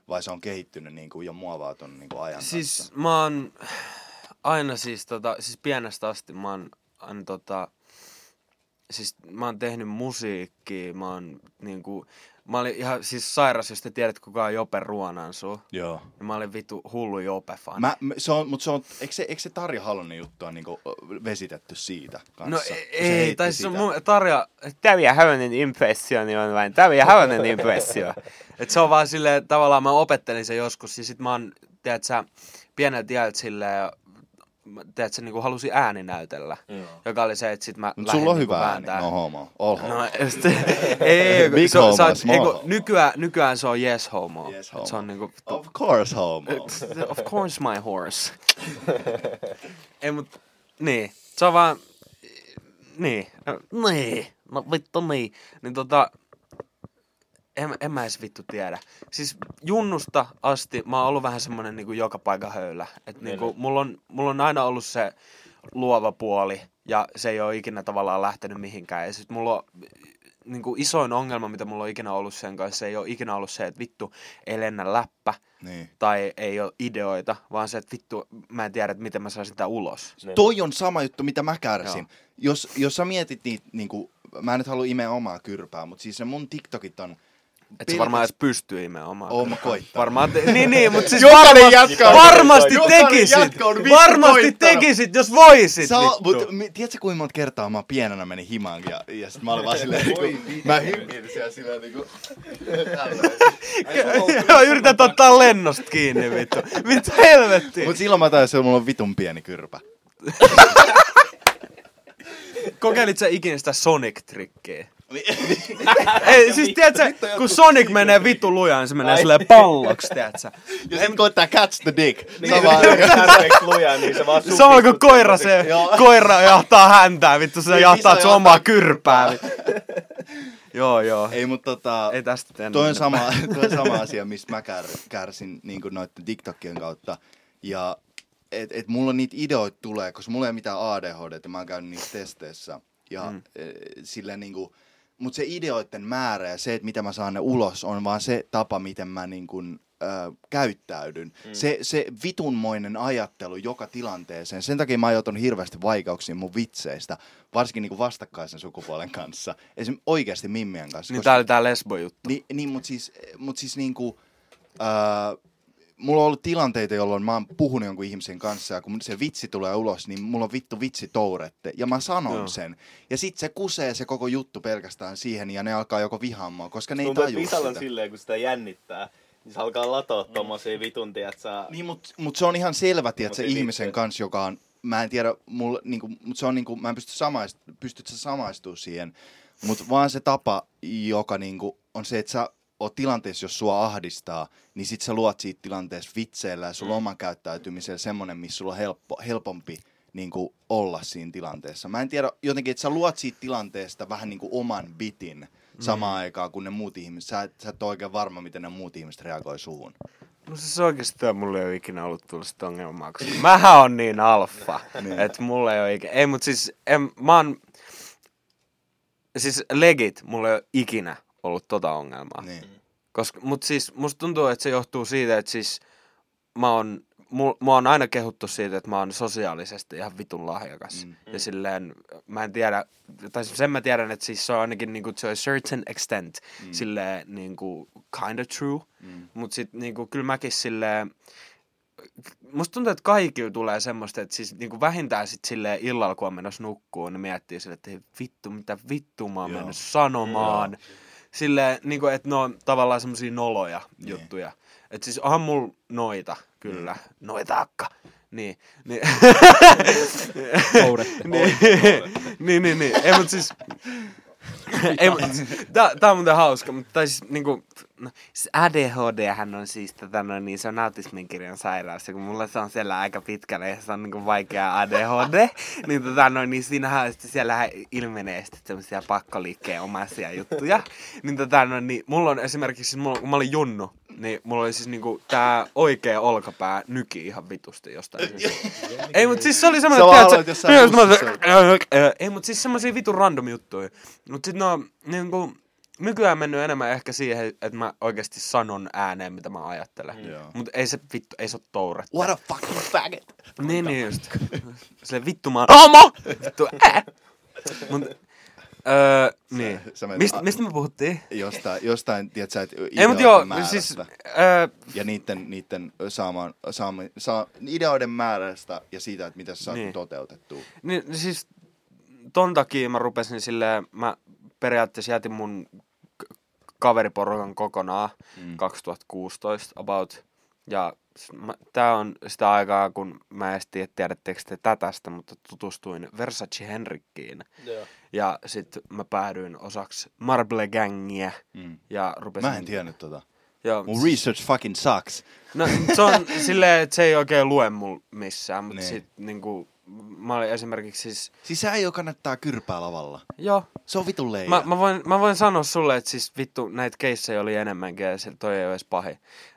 vai se on kehittynyt niinku, ja muovautunut niinku ajan Siis kanssa? mä oon aina siis, tota, siis pienestä asti mä oon aina tota, siis mä oon tehnyt musiikkia, mä oon niinku, mä olin ihan siis sairas, jos te tiedät kuka on Jope Ruonansuu. Joo. Niin mä olin vittu hullu Jope-fani. Mä, mä- se on, mutta se on, eikö se, eikö se Tarja Halonen juttu on niinku vesitetty siitä kanssa? No ei, se ei heitti tai siis on mun, Tarja, Täviä Hävönen impressioni on vain Täviä Hävönen impressio. [laughs] Et se on vaan silleen, tavallaan mä opettelin sen joskus, ja sit mä oon, tiedät sä, pieneltä iältä silleen, tiedät sä, niinku halusin ääninäytellä. Mm. Joka oli se, että sit mä Mut lähdin sulla on niinku hyvä ääni. vääntää. No homo. All homo. No, [laughs] just, ei, Big se, homo, sä oot- small ei, kun homo. nykyään, nykyään se on yes homo. Yes, homo. Se on niinku, vittu- Of course homo. of course my horse. [laughs] ei mut, niin. Se on vaan, niin. Niin. No vittu niin. Niin tota, en, en mä edes vittu tiedä. Siis junnusta asti mä oon ollut vähän semmonen niinku joka paikan höylä. Et niinku, mulla, on, mulla on aina ollut se luova puoli ja se ei ole ikinä tavallaan lähtenyt mihinkään. Ja sit mulla on niinku isoin ongelma, mitä mulla on ikinä ollut sen kanssa, ei ole ikinä ollut se, että vittu ei lennä läppä niin. tai ei ole ideoita, vaan se, että vittu mä en tiedä, että miten mä saisin sitä ulos. Niin. Toi on sama juttu, mitä mä kärsin. Joo. Jos, jos sä mietit niitä, niinku, mä en nyt halua imeä omaa kyrpää, mutta siis ne mun TikTokit on... Et se varmaan edes pystyy imeen omaa. Oon mä koittanut. Varmaan te- niin, niin, mutta siis Jokainen varmasti, on- varmasti jokainen tekisit. on vittu Varmasti koittanut. tekisit, jos voisit. Sä, vittu. mut, mi- tiedätkö kuinka monta kertaa mä pienenä menin himaan ja, ja sit mä olin vaan silleen, niinku, mä hyppin siellä silleen niinku, [laughs] Joo, yrität ottaa lennosta kiinni, vittu. Vittu helvetti. Mut silloin mä tajusin, että mulla on vitun pieni kyrpä. [laughs] Kokeilit sä ikinä sitä Sonic-trikkiä? Ei, siis tiedätkö, kun Sonic menee vitu lujaan, se menee silleen palloksi, tiedätkö? Ja sit koittaa catch the dick. Niin, Sama se on tarpeeksi luja, niin se vaan kun supistuttaa koira se, koira jahtaa häntää, vittu se Niin, jahtaa sun omaa kyrpää. joo, joo. Ei, mutta tota, Ei tästä toi on, sama, toi sama asia, mistä mä kär, kärsin niin noiden TikTokien kautta. Ja et, et mulla niitä ideoita tulee, koska mulla ei ole mitään ADHD, että mä oon käynyt niissä testeissä. Ja mm. silleen niinku, mutta se ideoiden määrä ja se, että mitä mä saan ne ulos, on vaan se tapa, miten mä niinku, ö, käyttäydyn. Mm. Se, se vitunmoinen ajattelu joka tilanteeseen. Sen takia mä joutunut hirveästi vaikeuksia mun vitseistä, varsinkin niinku vastakkaisen sukupuolen kanssa. Esimerkiksi oikeasti Mimmien kanssa. Niin koska- tää oli tää lesbo-juttu. Ni, niin, mutta siis, mut siis niinku, ää, mulla on ollut tilanteita, jolloin mä oon puhunut jonkun ihmisen kanssa, ja kun se vitsi tulee ulos, niin mulla on vittu vitsi tourette, ja mä sanon Joo. sen. Ja sit se kusee se koko juttu pelkästään siihen, ja ne alkaa joko vihaamaan, koska ne ei Tuntuu, että tajua sitä. silleen, kun sitä jännittää, niin se alkaa latoa tommosia vitun, tiiätsä. Niin, mutta mut se on ihan selvä, tiedät, se ihmisen kanssa, joka on, mä en tiedä, mulla, niinku, mut se on niinku, mä en pysty samaist, pystyt sä samaistumaan siihen, mutta vaan se tapa, joka niinku, on se, että sä oot tilanteessa, jos sua ahdistaa, niin sit sä luot siitä tilanteessa vitseillä ja sulla mm. oman käyttäytymisellä semmonen, missä sulla on helppo, helpompi niinku, olla siinä tilanteessa. Mä en tiedä, jotenkin, että sä luot siitä tilanteesta vähän niinku oman bitin samaan aikaan kuin ne muut ihmiset. Sä et, sä et ole oikein varma, miten ne muut ihmiset reagoi suhun. No siis oikeastaan mulla ei ole ikinä ollut tuollaista ongelmaa, koska mähän on niin alfa, [laughs] Niin. että mulla ei ole ikinä. Ei, mut siis en, mä oon, siis legit, mulla ei ole ikinä ollut tota ongelmaa. Niin. Koska, mut siis musta tuntuu, että se johtuu siitä, että siis mä oon, mu, mua on aina kehuttu siitä, että mä oon sosiaalisesti ihan vitun lahjakas. Mm. Ja silleen, mä en tiedä, tai sen mä tiedän, että siis se on ainakin niinku to a certain extent mm. silleen niinku kind of true. Mm. Mut sit niinku kyllä mäkin silleen, musta tuntuu, että kaikilla tulee semmoista, että siis niinku vähintään sit silleen illalla, kun on menossa nukkuun, ne miettii silleen, että vittu, mitä vittu mä oon Joo. mennyt sanomaan. Silleen, niinku, että ne on tavallaan semmosia noloja Niin. juttuja. Että siis onhan mulla noita, kyllä. Noita akka. Niin, niin. [laughs] Tourette. niin, niin, niin, niin. Ei, mut siis... Ei, tää, on muuten hauska, mutta tai siis niinku, no, siis ADHD on siis tätä, no, niin se on autismin kirjan sairaus, ja kun mulla se on siellä aika pitkälle, ja se on niinku vaikea ADHD, niin tota, no, niin siinähän sitten siellä ilmenee sitten semmosia pakkoliikkeen omaisia juttuja, niin tota, no, niin mulla on esimerkiksi, mulla, kun mä olin junnu, niin mulla oli siis niinku tää oikea olkapää nyki ihan vitusti jostain. [laughs] Ei, mut siis se oli semmoinen, Sä vaan tiedätkö- aloit jossain bussissa. Ei, mut siis semmosia vitun random juttuja. Mut sit no, niinku, nykyään mennyt enemmän ehkä siihen, että mä oikeasti sanon ääneen, mitä mä ajattelen. Joo. Mut ei se vittu, ei se oo touretta. What a fucking faggot! Niin, niin just. [laughs] Silleen vittu mä oon homo! Vittu, ää! Mut, öö, niin. sä menet- Mist, mistä me puhuttiin? Jostain, jostain tiedät sä, että Ei, mut joo, määrästä. siis, öö, Ja niiden, niiden saamaan, saamaan, saa, ideoiden määrästä ja siitä, että mitä sä saat Niin. niin. toteutettua. Niin siis ton takia mä rupesin silleen, mä periaatteessa jätin mun kaveriporukan kokonaan mm. 2016 about. Ja s- mä, tää on sitä aikaa, kun mä en tiedä, tiedättekö te tätästä, mutta tutustuin Versace Henrikkiin. Joo. Ja sit mä päädyin osaksi Marble Gangia. Mm. Ja rupesin... Mä en tiennyt tota. Joo, Mun research fucking sucks. No se on [laughs] silleen, että se ei oikein lue mulla missään, mutta Niin. sit niinku, mä olin esimerkiksi siis, Siis sä ei kannattaa kyrpää lavalla. joo, Se on vitun leija. Mä, mä, voin, mä voin sanoa sulle, että siis vittu näitä keissejä oli enemmänkin ja se, toi ei ole edes pahi.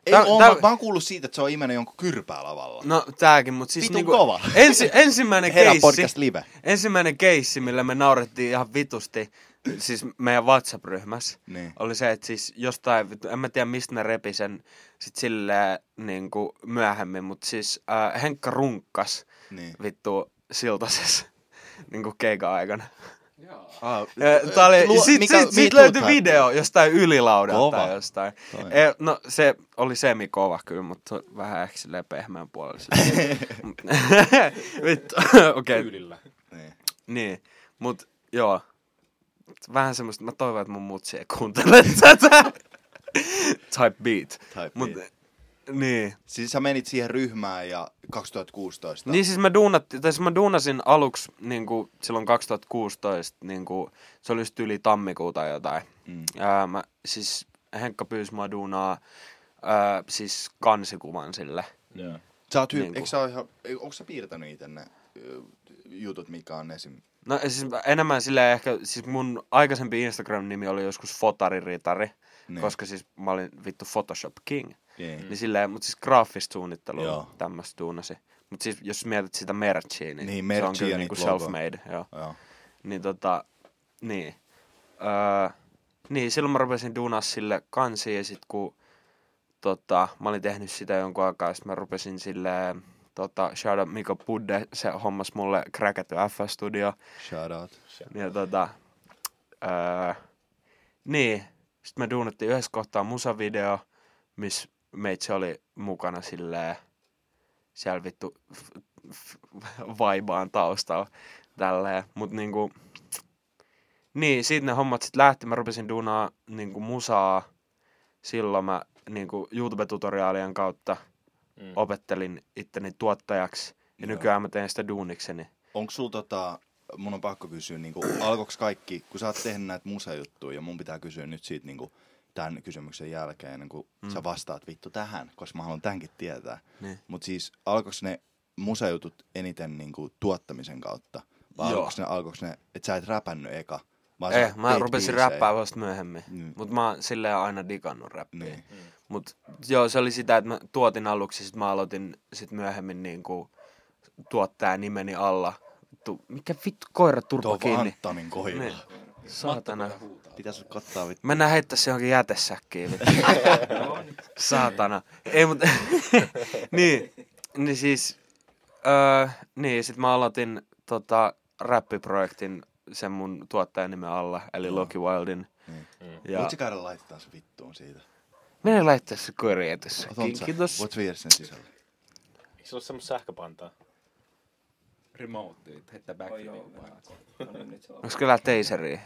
ei Tää- oo, tää- mä, mä oon kuullut siitä, että se on imennyt jonkun kyrpää lavalla. No tääkin, mutta siis Vitun niinku, kova. [laughs] Ensi, ensimmäinen Herra keissi, podcast live. ensimmäinen keissi, millä me naurettiin ihan vitusti, siis meidän WhatsApp-ryhmässä, Niin. oli se, että siis jostain, en mä tiedä mistä ne repi sen sit silleen niin kuin myöhemmin, mutta siis äh, Henkka runkkas Niin. vittu siltasessa [laughs] niin kuin keikan aikana. Joo. Ah, Tää oli, luo- sit, mikä- sit, sit löytyi video jostain ylilaudalta Kova. tai jostain. Toi. E, no se oli semikova kyllä, mutta vähän ehkä silleen pehmeän puolella. [laughs] Vittu, [laughs] okei. Okay. Tyylillä. Niin. Niin, mut joo. Vähän semmoista, mä toivon, että mun mutsi ei kuuntele tätä. Type beat. Type Mut, beat. Niin. Siis sä menit siihen ryhmään ja 2016. Niin siis mä, duunatti, tai siis mä duunasin aluksi niin kuin silloin 2016, niin kuin, se oli just yli tammikuuta tai jotain. Mm. Ää, mä, siis Henkka pyysi mua duunaa ää, siis kansikuvan sille. Joo. Sä oot hy- Niinku. eikö sä oo ihan, onko sä piirtänyt itse ne jutut, mikä on esim... No siis enemmän silleen ehkä, siis mun aikaisempi Instagram-nimi oli joskus Fotariritari, Niin. koska siis mä olin vittu Photoshop King. Niin. Niin silleen, mut siis graafista suunnittelua Joo. tämmöstä duunasi. Mut siis jos mietit sitä merchia, niin, Niin, se on merchia kyllä ja niinku self-made. Joo. Joo. Niin tota, niin. Öö, niin, silloin mä rupesin duunaa sille kansiin ja sit kun tota, mä olin tehnyt sitä jonkun aikaa, sit mä rupesin sille tota, shout out Miko Budde, se hommas mulle Crackatty F-studio. Shout out. Ja tota, öö, niin, sitten me duunattiin yhdessä kohtaa musavideo, missä meitsi oli mukana silleen, siellä vittu vaibaan taustalla tälleen, mut niinku, niin, siitä ne hommat sit lähti, mä rupesin duunaa niinku musaa, silloin mä niinku YouTube-tutoriaalien kautta Mm. opettelin itteni tuottajaksi, ja Joo. nykyään mä teen sitä duunikseni. Onko sulla tota, mun on pakko kysyä, niinku, alkoiks kaikki, kun sä oot tehnyt näitä musajuttuja ja mun pitää kysyä nyt siitä niinku, tämän kysymyksen jälkeen, ennen kuin mm. sä vastaat vittu tähän, koska mä haluan tämänkin tietää. Niin. Mutta siis alkoiks ne musajutut eniten niinku, tuottamisen kautta? Vai Joo. alkoiks ne, alkoiks ne, että sä et räpännyt eka? Vaan Eh, sä mä rupesin räppää vasta myöhemmin. Mm. Mut mä oon silleen aina digannut räppiä. Niin. Mut joo, se oli sitä, että mä tuotin aluksi, sit mä aloitin sit myöhemmin niinku tuottaja nimeni alla. Vittu, mikä vittu koira turpa Tuo kiinni. Antonin koira. Niin. Saatana. Pitäis kattaa vittu. Mennään heittää se johonkin jätesäkkiin. vittu. [laughs] Saatana. Ei mut, [laughs] niin, niin siis, öö, niin sit mä aloitin tota räppiprojektin sen mun tuottajan nimen alla, eli Loki Wildin. Niin. Ja Voit sä käydä laittaa se vittuun siitä? mene laittaa se koiriin tässä. Otat sä? Kiitos. Voit viedä sen sisälle. Eikö se ole semmoista sähköpantaa? Remote, että heittää backflippin vaan. Onko kyllä teiseriä?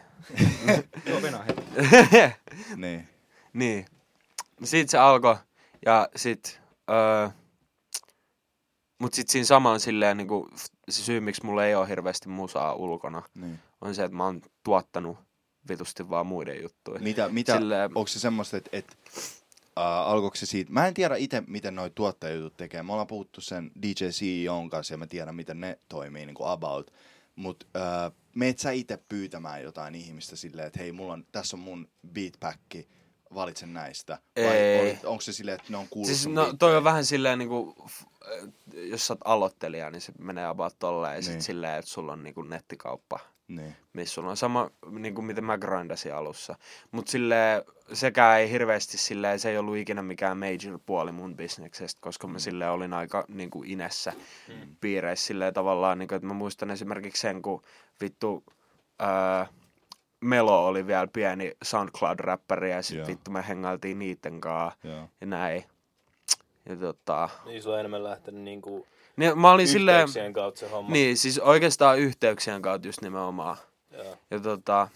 [laughs] Joo, Venä heti. [laughs] niin. niin. Sitten se alkoi ja sit, öö, mut sit siinä samaan silleen niinku, se syy miksi mulla ei ole hirveästi musaa ulkona, Niin. on se, että mä oon tuottanut vitusti vaan muiden juttuja. Mitä, mitä Silleen- onko se semmoista, että et, uh, alkoiko se siitä, mä en tiedä itse, miten noi tuottajajutut tekee. Me ollaan puhuttu sen DJ CEOn kanssa ja mä tiedän, miten ne toimii niin kuin about. Mutta uh, meet sä itse pyytämään jotain ihmistä silleen, että hei, mulla on, tässä on mun beatpacki, valitsen näistä. Vai olit- onko se silleen, että ne on kuullut Siis no, biittejä? toi on vähän silleen niinku, f- äh, jos sä oot aloittelija, niin se menee about tolleen. Ja sit Niin. silleen, että sulla on niinku nettikauppa, Niin. missä sulla on sama, niinku mitä mä grindasin alussa. Mut silleen, sekään ei hirveästi silleen, se ei ollut ikinä mikään major puoli mun bisneksestä, koska mä silleen olin aika niinku inessä Mm. piireissä silleen tavallaan, niinku, että mä muistan esimerkiksi sen, kun vittu, ää, Melo oli vielä pieni SoundCloud-räppäri ja sit Joo. vittu me hengailtiin niitten kanssa Joo. ja näin. Ja tota... Niin sulla on enemmän lähtenyt niinku Niin, mä olin silleen... yhteyksien kautta se homma. Niin, siis oikeastaan yhteyksien kautta just nimenomaan. Joo. Ja tota...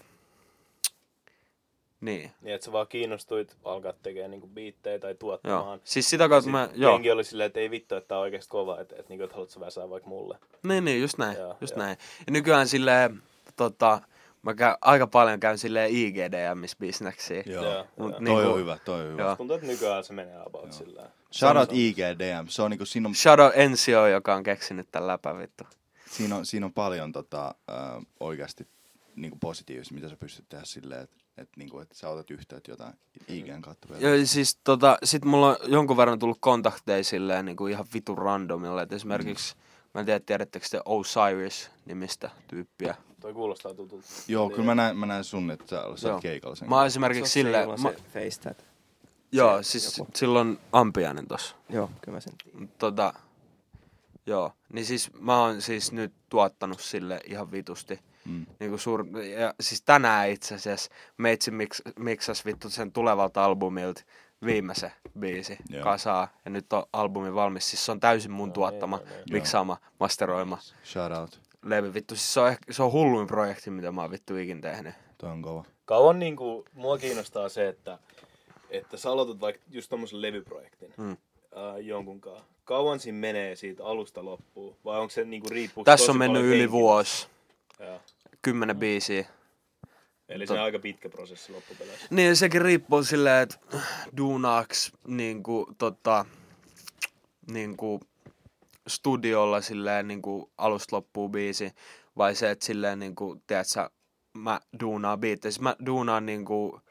Niin, Niin, että sä vaan kiinnostuit alkaa tekemään niinku biittejä tai joo. tuottamaan. Siis sitä kautta mä... Joo. Jengi oli silleen, että ei vittu, että tää on oikeesti kova, että, että, niinku, että haluat sä väsää vaikka mulle. Niin, niin, just näin. Joo, just joo. näin. Ja nykyään silleen, tota... Mä käyn, aika paljon käyn silleen IGDM-bisneksiä. Joo. Joo, Mut joo. niinku- Toi on hyvä, toi on hyvä. Joo. Tuntuu, että nykyään se menee about sillä Shout out IGDM, se on niinku, siinä on Shadow Ensio, joka on keksinyt tämän läpän vittu. siinä on, siinä on paljon tota, äh, oikeasti niin positiivista, mitä sä pystyt tehdä silleen, että et, niinku, et sä otat yhteyttä jotain IGN kautta vielä. Ja siis tota, sit mulla on jonkun verran tullut kontakteja silleen niin kuin ihan vitun randomilla. Et esimerkiksi, mä en tiedä, tiedättekö te Osiris-nimistä tyyppiä. Toi kuulostaa tutulta. Joo, kyllä mä näen, mä näen sun, että sä, Joo. oot keikalla sen. Mä oon esimerkiksi Se on se, silleen, mä, tat. joo, se siis joku. silloin ampiainen tossa. Joo, kyllä mä sen tiedän. Tota, joo, niin siis mä oon siis nyt tuottanut sille ihan vitusti. Mm. Niin kuin suur... ja siis tänään itse asiassa meitsi miksas vittu sen tulevalta albumilta viimeisen biisi Joo. kasaa. Ja nyt on albumi valmis. Siis se on täysin mun tuottama, niin, niin. miksaama, masteroima Shout out, levy. Vittu, siis se on, ehkä, se on hulluin projekti, mitä mä oon vittu ikin tehnyt. toi on kova. Kauan niinku, mua kiinnostaa se, että, että sä aloitat vaikka just tommosen levyprojektin. Mm. Uh, äh, jonkunkaan. Kauan siinä menee siitä alusta loppuun? Vai onko se niinku riippuu Tässä on mennyt yli vuosi. Joo. Kymmenen biisiä. Eli se on aika pitkä prosessi loppupeleissä. Niin, sekin riippuu silleen, että duunaaks niinku, tota, niinku, studiolla silleen niinku, alusta loppuun biisi, vai se, että silleen niinku, tiedät sä, mä duunaan biittejä. Siis mä duunaan niinku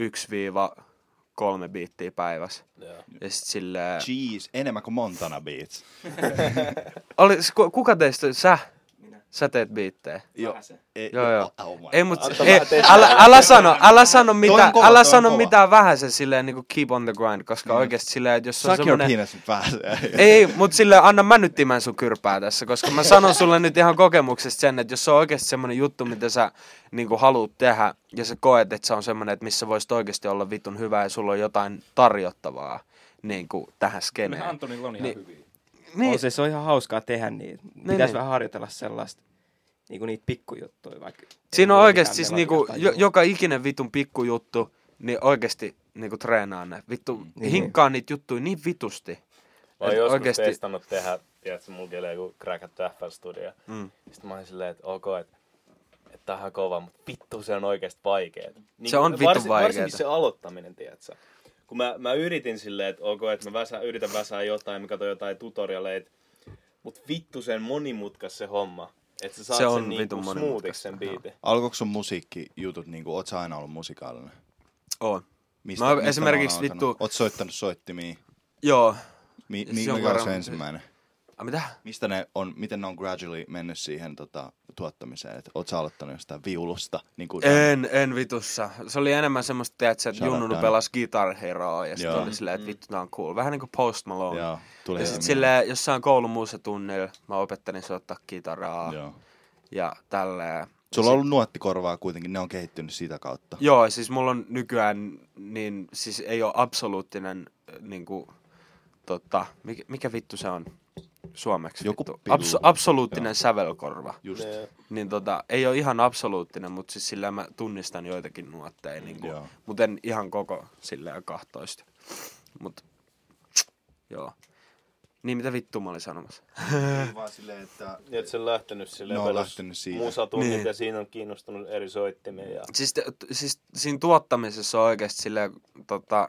1-3 biittiä päivässä. Joo. Ja sit silleen... Jeez, enemmän kuin Montana Beats. [laughs] Oli, ku- kuka teistä, sä? Sä teet biittejä. Joo. Ei, Joo, joo. Oh Ei, mut, ei, vähän älä, älä sano, älä sano, mitä, kova, älä sano kova. mitään vähäsen silleen niinku keep on the grind, koska oikeesti silleen, että jos se on Suck your semmonen... [laughs] Ei, mut silleen anna mä nyt timän sun kyrpää tässä, koska mä sanon sulle nyt ihan kokemuksesta sen, että jos se on oikeasti semmonen juttu, mitä sä niinku haluut tehdä, ja sä koet, että se on semmonen, että missä voisit oikeasti olla vitun hyvä ja sulla on jotain tarjottavaa niinku tähän Mehän skeneen. Antonilla on ihan Niin. hyviä. Niin, On se, se on ihan hauskaa tehdä niitä. Pitäisi niin. vähän harjoitella sellaista, niinku niitä pikkujuttuja vaikka. Siinä on oikeasti siis niinku, jo, joka ikinen vitun pikkujuttu, niin oikeasti niinku treenaa ne. Vittu, Niin. hinkkaa niitä juttuja niin vitusti. Mä oon Et joskus oikeesti- testannut tehdä, tiedätkö, mulla oli joku kräkätty FL Studio. Mm. Sitten mä olin silleen, että ok, että on ihan kova, mutta vittu se on oikeasti vaikeet. Niin, Se on vitun varsin, vaikeeta. Varsinkin se aloittaminen, tiedätkö. Kun mä, mä yritin silleen, että ok, että mä väsä, yritän väsää jotain, mä katson jotain tutorialeita, mutta vittu sen monimutkas se homma. Että sä saat Se on sen niinku smoothiksi sen biitin. Alkoiko sun musiikkijutut, niinku, oot sä aina ollut musikaalinen? On. Mistä, Mä mistä esimerkiksi vittu- Oot soittanut soittimia? Joo. Mi, mikä on se ensimmäinen? A, mitä? Mistä ne on, miten ne on gradually mennyt siihen tota, tuottamiseen? Et oot sä aloittanut jostain viulusta? Niin kuin, En, en vitussa. Se oli enemmän semmoista, tiedätkö, että Junnunu Dani. pelasi Guitar Heroa ja sitten oli silleen, että vittu tää on cool. Vähän niinku Post Malone. Joo, tuli Ja heti sit mieleen. silleen jossain koulun muussa tunnilla mä opettelin soittaa kitaraa Joo. ja tälleen. Sulla on ollut nuottikorvaa kuitenkin, ne on kehittynyt sitä kautta. Joo, siis mulla on nykyään, niin siis ei ole absoluuttinen, äh, niinku, tota, mikä, mikä vittu se on suomeksi? Joku. Abso- absoluuttinen Joo. sävelkorva. Just. Ne- Niin tota, ei ole ihan absoluuttinen, mutta siis sillä mä tunnistan joitakin nuotteja, niinku, Joo. mutta en ihan koko silleen kahtoista. Mut, joo. Niin mitä vittu mä olin sanomassa? vaan [laughs] silleen, että... Ja et se on lähtenyt silleen Ne on perus lähtenyt siitä. musatunnit Niin. ja siinä on kiinnostunut eri soittimia. Ja... Siis, te- siis siinä tuottamisessa on oikeasti silleen, tota,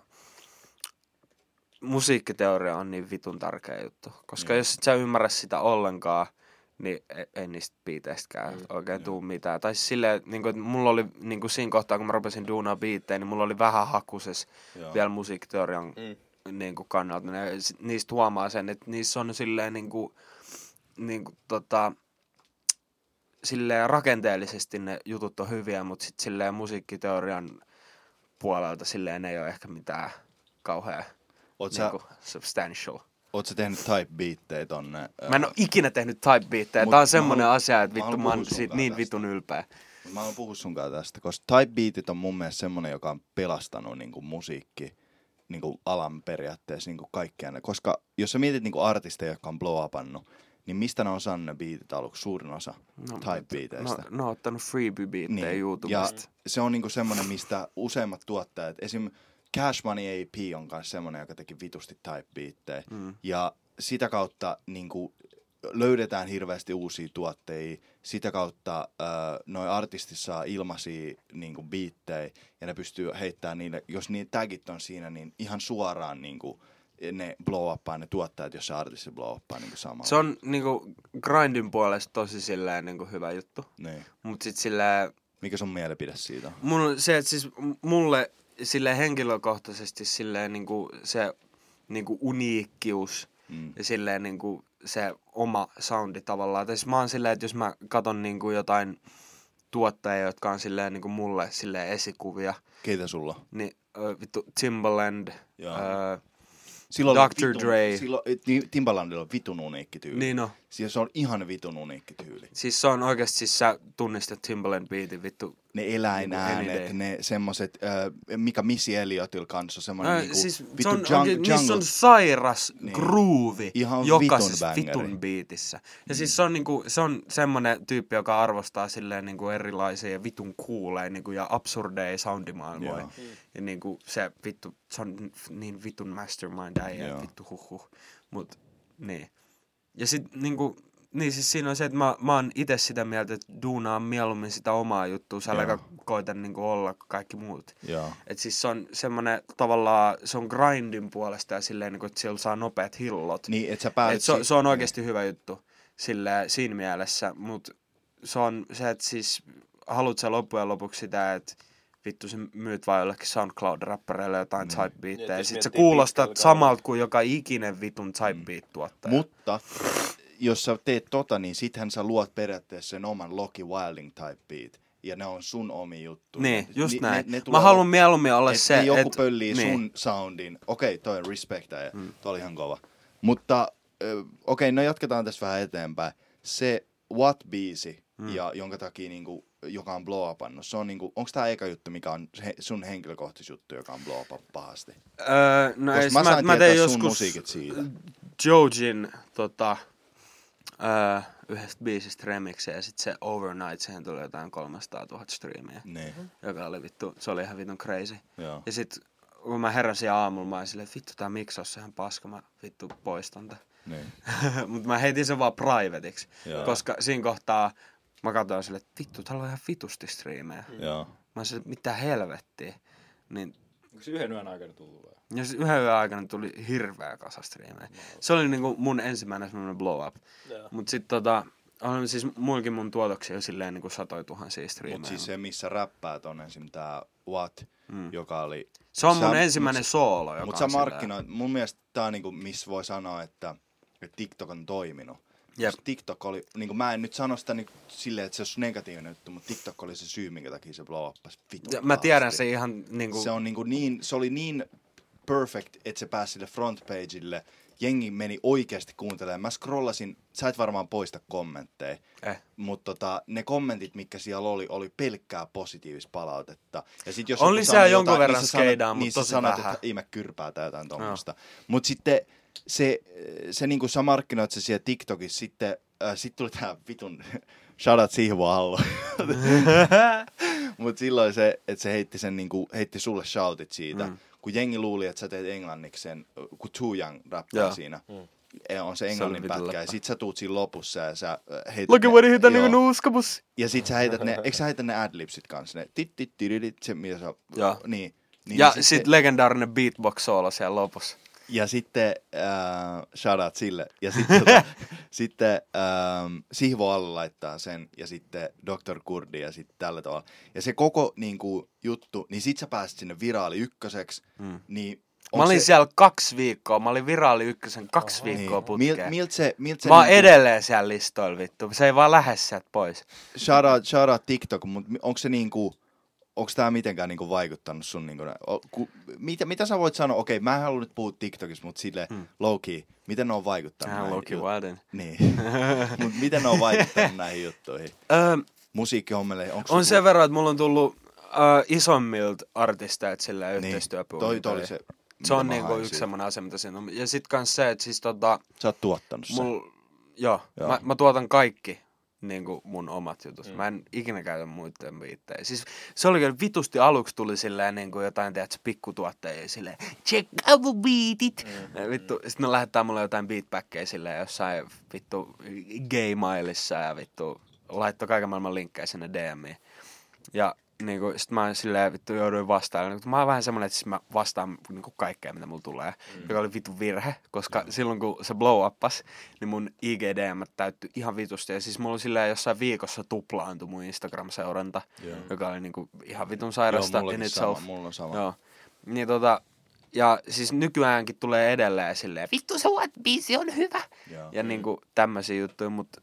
musiikkiteoria on niin vitun tärkeä juttu. Koska Joo. jos et sä ymmärrä sitä ollenkaan, niin ei, ei niistä biiteistäkään Mm, oikein tuu mitään. Tai siis silleen, niin kuin, että mulla oli niin kuin siinä kohtaa, kun mä rupesin duunaa biittejä, niin mulla oli vähän hakuses Joo. vielä musiikkiteorian Mm. niin kuin kannalta. Ne, sit niistä huomaa sen, että niissä on silleen niin kuin, niin kuin, tota, silleen rakenteellisesti ne jutut on hyviä, mutta sitten silleen musiikkiteorian puolelta silleen ei ole ehkä mitään kauhean Oot sä, niin kuin, substantial. oot sä tehnyt type-biittejä tonne? Mä en ole ikinä tehnyt type beattejä. Mut Tää on mä semmonen haluan- asia, että mä vittu haluan mä oon sun siitä niin tästä. vitun ylpeä. Mä haluan puhua sunkaan tästä, koska type-beatit on mun mielestä semmonen, joka on pelastanut niin kuin musiikki niin kuin alan periaatteessa niin kuin kaikkea. ne- Koska jos sä mietit niin kuin artisteja, jotka on blow upannut, niin mistä ne on saanut ne beatit aluksi? Suurin osa type-beateistä. No, ne on ottanut freebie-biittejä niin. ja YouTubesta. se on niinku semmoinen, mistä useimmat tuottajat, esim. Cash Money AP on myös semmoinen, joka teki vitusti type-beattejä. Mm. Ja sitä kautta niinku, löydetään hirveästi uusia tuotteita. Sitä kautta äh, noi artistit saa ilmaisia niinku, biittejä ja ne pystyy heittämään niille, jos niin tagit on siinä, niin ihan suoraan niinku, ne blow uppaa ne tuottajat, jos se artisti blow uppaa niinku samalla. Se on niinku grindin puolesta tosi silleen niinku hyvä juttu. Niin. Mut sit silleen Mikä sun mielipide siitä on? Mulla se, että siis mulle sille henkilökohtaisesti silleen niinku se niinku uniikkius Mm. ja silleen niinku se oma soundi tavallaan. Tai siis mä oon silleen, että jos mä katon niinku jotain tuottajia, jotka on silleen niinku mulle silleen esikuvia, Keitä sulla? niin ö, vittu Timbaland, ö, Silloin Dr. vitun- Dre. Silloin, Ti- Timbalandilla on vitun uniikki tyyli. niin no, Siis se on ihan vitun uniikki tyyli. Siis se on oikeasti, siis sä tunnistat Timbaland beatin vittu. Ne eläinäänet, day. ne semmoset, äh, mikä Missy Elliottilla kanssa semmoinen Äh, niinku, siis vittu se on, jung- oikein, niissä on sairas Niin. niin. groovi Ihan jokaisessa vitun vitun biitissä. Ja siis se on, niinku, se on semmonen tyyppi, joka arvostaa silleen niinku erilaisia vitun kuuleja niinku, ja absurdeja soundimaailmoja. Joo. Ja niinku se vittu, se on niin vitun mastermind äijä, vittu huhhuh. Mut niin. Ja sit niinku, niin siis siinä on se, että mä, mä oon itse sitä mieltä, että duunaa mieluummin sitä omaa juttua, sä äläkä koita niinku olla kuin kaikki muut. Joo. Et siis se on semmonen tavallaan, se on grindin puolesta ja silleen, niin että siellä saa nopeat hillot. Niin, että sä pääset... Et se, si- se on oikeasti hyvä juttu silleen, siinä mielessä, mutta se on se, että siis haluat sä loppujen lopuksi sitä, että vittu sä myyt vaan jollekin SoundCloud-räppäreille jotain mm. type Niin, beattejä. jos Sitten sä miettii kuulostat samalta kuin joka ikinen vitun type beat tuottaja. Mutta jos sä teet tota, niin sittenhän sä luot periaatteessa sen oman Loki Wilding type beat. Ja ne on sun omi juttu. Niin, just Ni- näin. Ne, ne Mä haluan mieluummin olla et se, ne joku että... pöllii niin. sun soundin. Okei, toi on respect ja mm. toi oli ihan kova. Mutta okei, no jatketaan tässä vähän eteenpäin. Se What-biisi, mm. ja jonka takia niinku, joka on blow upannut, se on niinku, onko tää eka juttu, mikä on he, sun henkilökohtais juttu, joka on blow up pahasti? Öö, no Koska ei, mä mä, mä, tein joskus musiikit siitä. Jojin tota, öö, yhdestä biisistä remixejä ja sit se Overnight, siihen tuli jotain 300 000 striimiä. Niin, Joka oli vittu, se oli ihan vitun crazy. joo. Ja sit kun mä heräsin aamulla, mä olin silleen, että vittu tää miksaus on ihan paska, mä vittu poistan tän. Niin. [laughs] Mutta mä heitin sen vaan privateiksi, Joo. koska siinä kohtaa mä katsoin silleen, että vittu, täällä on ihan vitusti striimejä. Joo. Mä olin silleen, että mitä helvettiä. Niin Onko se yhden yön aikana tullut vai? ja sit yhden yön aikana tuli hirveä kasa striimejä. Se oli niinku mun ensimmäinen semmoinen blow up. Joo. Mut sit tota, on siis muillakin mun tuotoksia jo silleen niinku satoi tuhansia striimejä. Mutta siis se, missä räppäät on esim. tää What, mm. joka oli... se on mun sä- ensimmäinen mut soolo, joka Mutta on sä markkinoit, mun mielestä tää on niinku, missä voi sanoa, että, että TikTok on toiminut. Jep. TikTok oli, niinku mä en nyt sano sitä niinku silleen, että se olisi negatiivinen juttu, mutta TikTok oli se syy, minkä takia se blow uppasi vitun Mä tiedän se ihan niinku... Se, on niinku niin, se oli niin perfect, että se pääsi sille front pageille. Jengi meni oikeasti kuuntelemaan. Mä scrollasin, sä et varmaan poista kommentteja, Eh. mutta tota, ne kommentit, mitkä siellä oli, oli pelkkää positiivista palautetta. Ja sit jos siellä sanoi jonkun jotain, verran niin skeidaa, niin mut sä tosi sanot, vähän. että ihme kyrpää tai jotain tuommoista. Mutta sitten se, se niinku sä markkinoit se siellä TikTokissa, sitten äh, sit tuli tää vitun [laughs] shoutout Sihvo Allo. [laughs] Mut silloin se, että se heitti, sen, niinku, heitti sulle shoutit siitä, mm. kun jengi luuli, että sä teet englanniksi sen, kun Too Young rappaa Joo. siinä. Mm. On se englannin vitun pätkä, ja sit sä tuut siinä lopussa ja sä äh, heität Look at ne- what he hit joo. niinku nuuskamus. Ja sit sä heität ne, [laughs] eikö sä heitä ne adlibsit kanssa, ne tit tit tiririt, se mitä sä, Joo. niin. niin Ja niin sit legendaarinen beatbox-soolo siellä lopussa. Ja sitten, äh, shout out sille, ja sitten, tota, [laughs] sitten ähm, Sihvo Alla laittaa sen, ja sitten Dr. Kurdi, ja sitten tällä tavalla. Ja se koko niin kuin, juttu, niin sit sä pääsit sinne viraali ykköseksi, mm. niin... Mä olin se, siellä kaksi viikkoa. Mä olin viraali ykkösen kaksi viikkoa niin, putkeen. Milt, milt se, milt se Mä oon niinku- edelleen siellä listoilla vittu. Se ei vaan lähde sieltä pois. Shout out, shout out TikTok, mutta onko se niinku, onko tämä mitenkään niinku vaikuttanut sun niinku, ku, mitä, mitä sä voit sanoa, okei mä en halua nyt puhua TikTokista, mutta sille hmm. low key, miten ne on vaikuttanut näihin Loki jut- Wilden. Niin, [laughs] mutta miten ne on vaikuttanut [laughs] näihin juttuihin? Öö, Musiikkihommelle, onko on sen verran, että mulla on tullut äh, isommilta artisteilta silleen niin, yhteistyöpuolella. toi, toi oli se, Se on niinku yksi semmoinen asia, mitä siinä on. Ja sit kans se, että siis tota, Sä oot tuottanut sen. mul, joo, Joo. Mä, mä, tuotan kaikki niinku mun omat jutut. Mm. Mä en ikinä käytä muiden biittejä. Siis se oli kyllä vitusti aluksi tuli silleen niinku jotain, tiedätkö, pikkutuottajia silleen, check out the beatit. Mm. Vittu, sit ne lähettää mulle jotain beatbackkejä silleen jossain vittu gay-mailissa ja vittu laittoi kaiken maailman linkkejä sinne DMiin. Ja niinku, sit mä silleen vittu jouduin vastaamaan. Mä oon vähän semmonen, että siis mä vastaan niinku kaikkea, mitä mulla tulee. Mm. Joka oli vittu virhe, koska mm. silloin kun se blow uppas, niin mun IGDM täyttyi ihan vitusti. Ja siis mulla oli silleen jossain viikossa tuplaantui mun Instagram-seuranta, Joo. joka oli niinku ihan vitun Joo, sairasta in mullakin sama, mulla on sama. Joo. Niin tota, ja siis nykyäänkin tulee edelleen silleen, vittu se what biisi on hyvä. Joo. Ja niinku tämmöisiä juttuja, mutta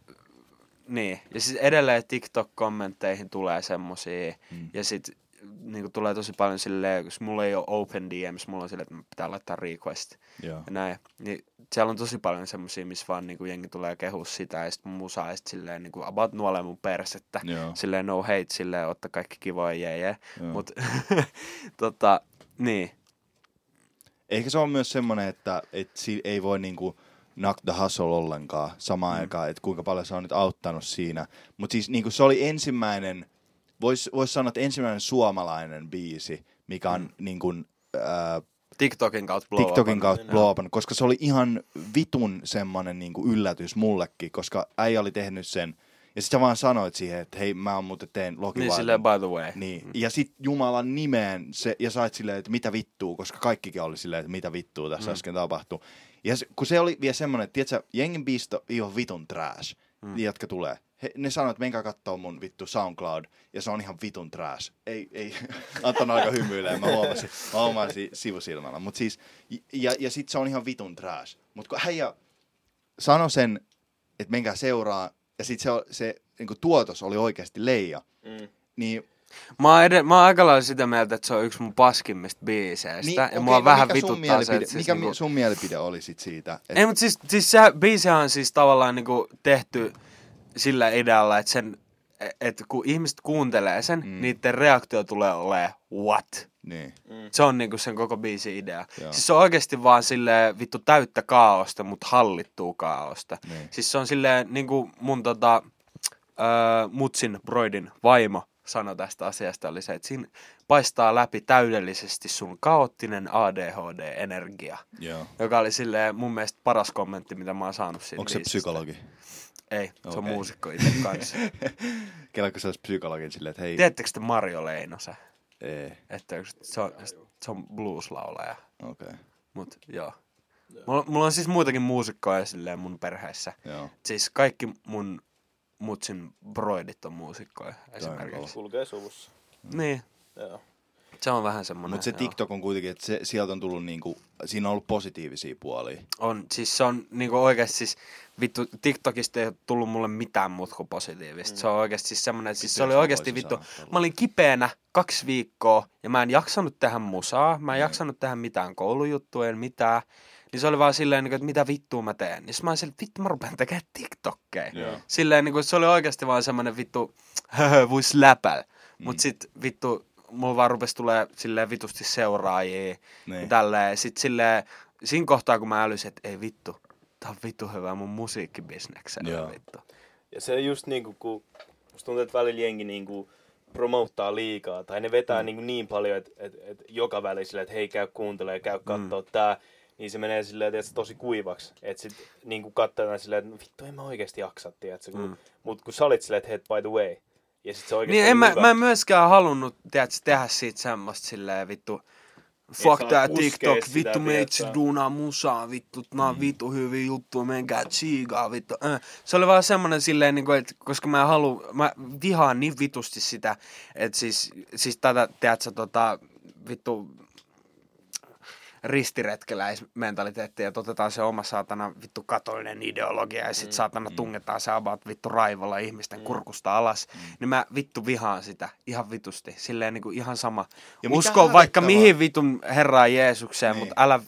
niin. Ja siis edelleen TikTok-kommentteihin tulee semmosia. Mm. Ja sit niinku tulee tosi paljon silleen, koska mulla ei ole open DMs, mulla on silleen, että pitää laittaa request Joo. ja näin. Niin siellä on tosi paljon semmosia, missä vaan niinku jengi tulee kehua sitä ja sit mun musa ja sit silleen niinku about nuolee mun persettä. Joo. Silleen no hate, silleen otta kaikki kivoja jee jee. Mut [laughs] tota, niin. Ehkä se on myös semmoinen, että, että si- ei voi niinku knock the hustle ollenkaan samaan mm. aikaan, että kuinka paljon se on nyt auttanut siinä. Mutta siis niinku se oli ensimmäinen, voisi vois sanoa, että ensimmäinen suomalainen biisi, mikä on mm. niinku, ää, TikTokin kautta blow TikTokin kautta blow upannut, koska se oli ihan vitun semmoinen niinku yllätys mullekin, koska äijä oli tehnyt sen, ja sitten sä vaan sanoit siihen, että hei, mä muuten teen Loki Niin silleen by the way. Niin. Ja sit Jumalan nimeen se, ja sait silleen, että mitä vittuu, koska kaikkikin oli silleen, että mitä vittuu tässä mm. äsken tapahtui. Ja se, kun se oli vielä semmoinen, että tiedätkö, jengin biisto ihan vitun trash, mm. jotka tulee. He, ne sanoi, että menkää kattoo mun vittu SoundCloud, ja se on ihan vitun trash. Ei, ei, [laughs] Anton aika hymyilee, mä huomasin, mä huomasin sivusilmällä. Mut siis, ja, ja sit se on ihan vitun trash. Mut kun häijä sanoi sen, että menkää seuraa, ja sit se, se niin tuotos oli oikeasti leija, Mm. niin Mä oon, ed- mä oon aika lailla sitä mieltä, että se on yksi mun paskimmista biiseistä. Niin, ja okei, mua no vähän mikä sun vituttaa se, mielipide- että siis Mikä niinku, mi- sun mielipide oli sit siitä? Et, Ei, mutta siis, siis se biisihän on siis tavallaan niinku tehty sillä idealla, että sen, että kun ihmiset kuuntelee sen, mm. niiden reaktio tulee olemaan what? niin. Se on niinku sen koko biisin idea. Joo. Siis se on oikeasti vaan silleen vittu täyttä kaaosta, mutta hallittua kaaosta. Niin. Siis se on silleen niinku mun tota, öö, mutsin broidin vaimo sanoi tästä asiasta oli se, että siinä paistaa läpi täydellisesti sun kaoottinen ADHD-energia. Joo. Joka oli silleen mun mielestä paras kommentti, mitä mä oon saanut siitä Onko se biisistä. psykologi? Ei, se on Okei. muusikko itse kanssa. [laughs] Kelakko se olisi psykologin silleen, että hei, Tiedättekö te Mario Leinosen? ei, Että se on, se on blues-laulaja. okei, okay. Mut joo. Mulla, mulla on siis muitakin muusikkoja silleen mun perheessä. joo. Siis kaikki mun mutsin broidit on muusikkoja esimerkiksi. Kulkee suvussa. Niin, Joo. se on vähän semmonen. Mutta se. TikTok on kuitenkin, että se, sieltä on tullut niinku, siinä on ollut positiivisia puolia. On, siis se on niinku oikeesti siis, vittu, TikTokista ei ole tullut mulle mitään muuta kuin positiivista. Mm. Se on oikeesti siis semmonen, että siis se oli voisit vittu, sanoa mä olin kipeänä kaksi viikkoa ja mä en jaksanut tehdä musaa, mä en jaksanut tehdä mitään koulujuttuja, en mitään. Niin se oli vaan silleen, niin kuin, että mitä vittua mä teen. Niin mä olin silleen, että vittu mä rupean tekemään TikTokkeja. Joo. Silleen, niin kuin, se oli oikeasti vaan semmonen vittu, höhö, vois läpäl. Mut Mm. sit vittu, mulla vaan rupes tulee silleen vitusti seuraajia. Niin. Ja tälleen. Sit silleen, siinä kohtaa kun mä älysin, että ei vittu, tää on vittu hyvä mun musiikkibisneksellä. Joo. Vittu. Ja se just niinku, kun musta tuntuu, että välillä jengi niinku promouttaa liikaa, tai ne vetää mm. niinku niin paljon, että et, et joka väli silleen, että hei käy kuuntelee, käy kattoo mm. tää, niin se menee silleen, että tosi kuivaksi. Että sit niinku katsotaan silleen, että no vittu en mä oikeesti jaksa, tiedätkö? Kun, mm. Mut kun sä olit silleen, että hei, by the way. Ja sit se oikeesti Niin en mä, hyvä. mä en myöskään halunnut, tiedätkö, tehdä siitä semmoista silleen vittu, fuck tää TikTok, vittu meitsi tiedätkö? duunaa musaa, vittu, nää on vittu hyviä juttuja, menkää tsiigaa, vittu. Äh. Se oli vaan semmonen silleen, niin kuin, että koska mä haluan, mä vihaan niin vitusti sitä, että siis, siis tätä, tiedätkö, tota, vittu, ristiretkeläismentaliteettia, että otetaan se oma saatana vittu katolinen ideologia ja sit saatana tungetaan se about vittu raivolla ihmisten kurkusta alas, niin mä vittu vihaan sitä ihan vitusti. Silleen niinku ihan sama. Ja Usko vaikka mihin vitun Herraan Jeesukseen, Niin. mutta älä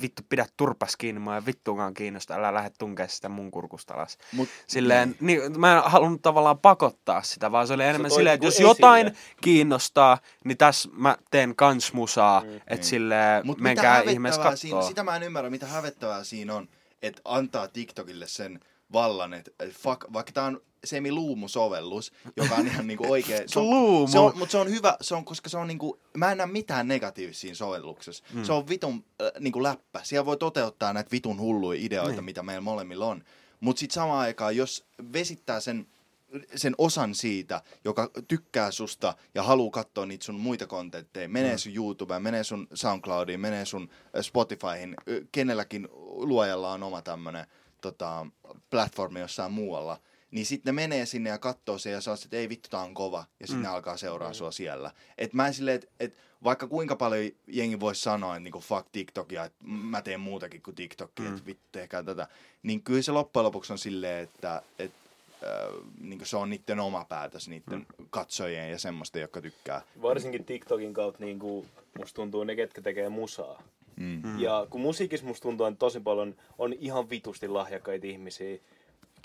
vittu pidä turpas kiinni, mä en vittuunkaan kiinnosta, älä lähde tunkea sitä mun kurkusta alas. Mut, Silleen, niin. mä en halunnut tavallaan pakottaa sitä, vaan se oli enemmän toi silleen, että niinku jos jotain esille. kiinnostaa, niin tässä mä teen kans musaa, mm, että niin. silleen Mut menkää ihmeessä hävettävää siinä, sitä mä en ymmärrä, mitä hävettävää siinä on, että antaa TikTokille sen vallan, että et fuck, vaikka tää on semi-luumu-sovellus, joka on ihan niinku oikee. Se on. Se on, mutta se on hyvä, se on, koska se on niinku, mä en näe mitään negatiivista siinä sovelluksessa. Mm. Se on vitun äh, niinku läppä. Siellä voi toteuttaa näitä vitun hulluja ideoita, Niin. mitä meillä molemmilla on. Mutta sitten samaan aikaan, jos vesittää sen sen osan siitä, joka tykkää susta ja haluaa katsoa niitä sun muita kontentteja, menee Mm. sun YouTubeen, menee sun SoundCloudiin, menee sun äh, Spotifyhin, Ö, kenelläkin luojalla on oma tämmönen tota, platformi jossain muualla, niin sitten ne menee sinne ja katsoo sen ja saa että ei vittu, tää on kova, ja sitten mm. ne alkaa seuraa sua siellä. Et mä en silleen, että et, vaikka kuinka paljon jengi voisi sanoa, että niinku fuck TikTokia, että mä teen muutakin kuin TikTokia, mm. että vittu tehkää tätä, niin kyllä se loppujen lopuksi on silleen, että et, niin se on niiden oma päätös, niiden mm. katsojien ja semmoista, jotka tykkää. Varsinkin TikTokin kautta niin kuin, musta tuntuu ne, ketkä tekee musaa. Mm. Ja kun musiikissa musta tuntuu, että tosi paljon on ihan vitusti lahjakkaita ihmisiä,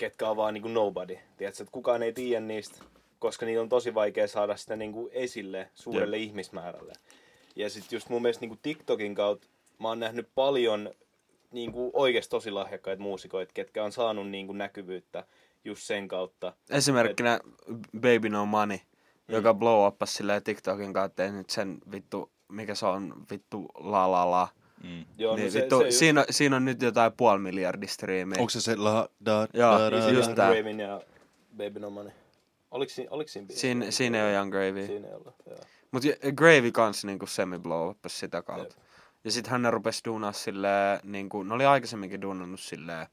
ketkä on vaan niin kuin nobody. Tiedätkö, että kukaan ei tiedä niistä, koska niitä on tosi vaikea saada sitä niin kuin esille suurelle Jep. ihmismäärälle. Ja sitten just mun mielestä niin kuin TikTokin kautta mä oon nähnyt paljon niin kuin oikeasti tosi lahjakkaita muusikoita, ketkä on saanut niin kuin näkyvyyttä just sen kautta. Esimerkkinä Baby No Money, joka blow uppasi silleen TikTokin kautta, ja nyt sen vittu, mikä se on, vittu la la la. Mm. Joo, niin, no se, vittu, se just- siinä, siinä on nyt jotain puoli miljardia striimiä. Onko se se la, da, Joo, da, da, da, just Young tää. Gravin ja Baby No Money. Oliko, siinä- oliko siinä biisi? Siinä, siinä ei ole Young Gravy. Siinä ei ollut, joo. Mutta Gravy kans niinku semi blow uppasi sitä kautta. Ja sit hän rupesi duunaa silleen, niinku, ne oli aikaisemminkin duunannut silleen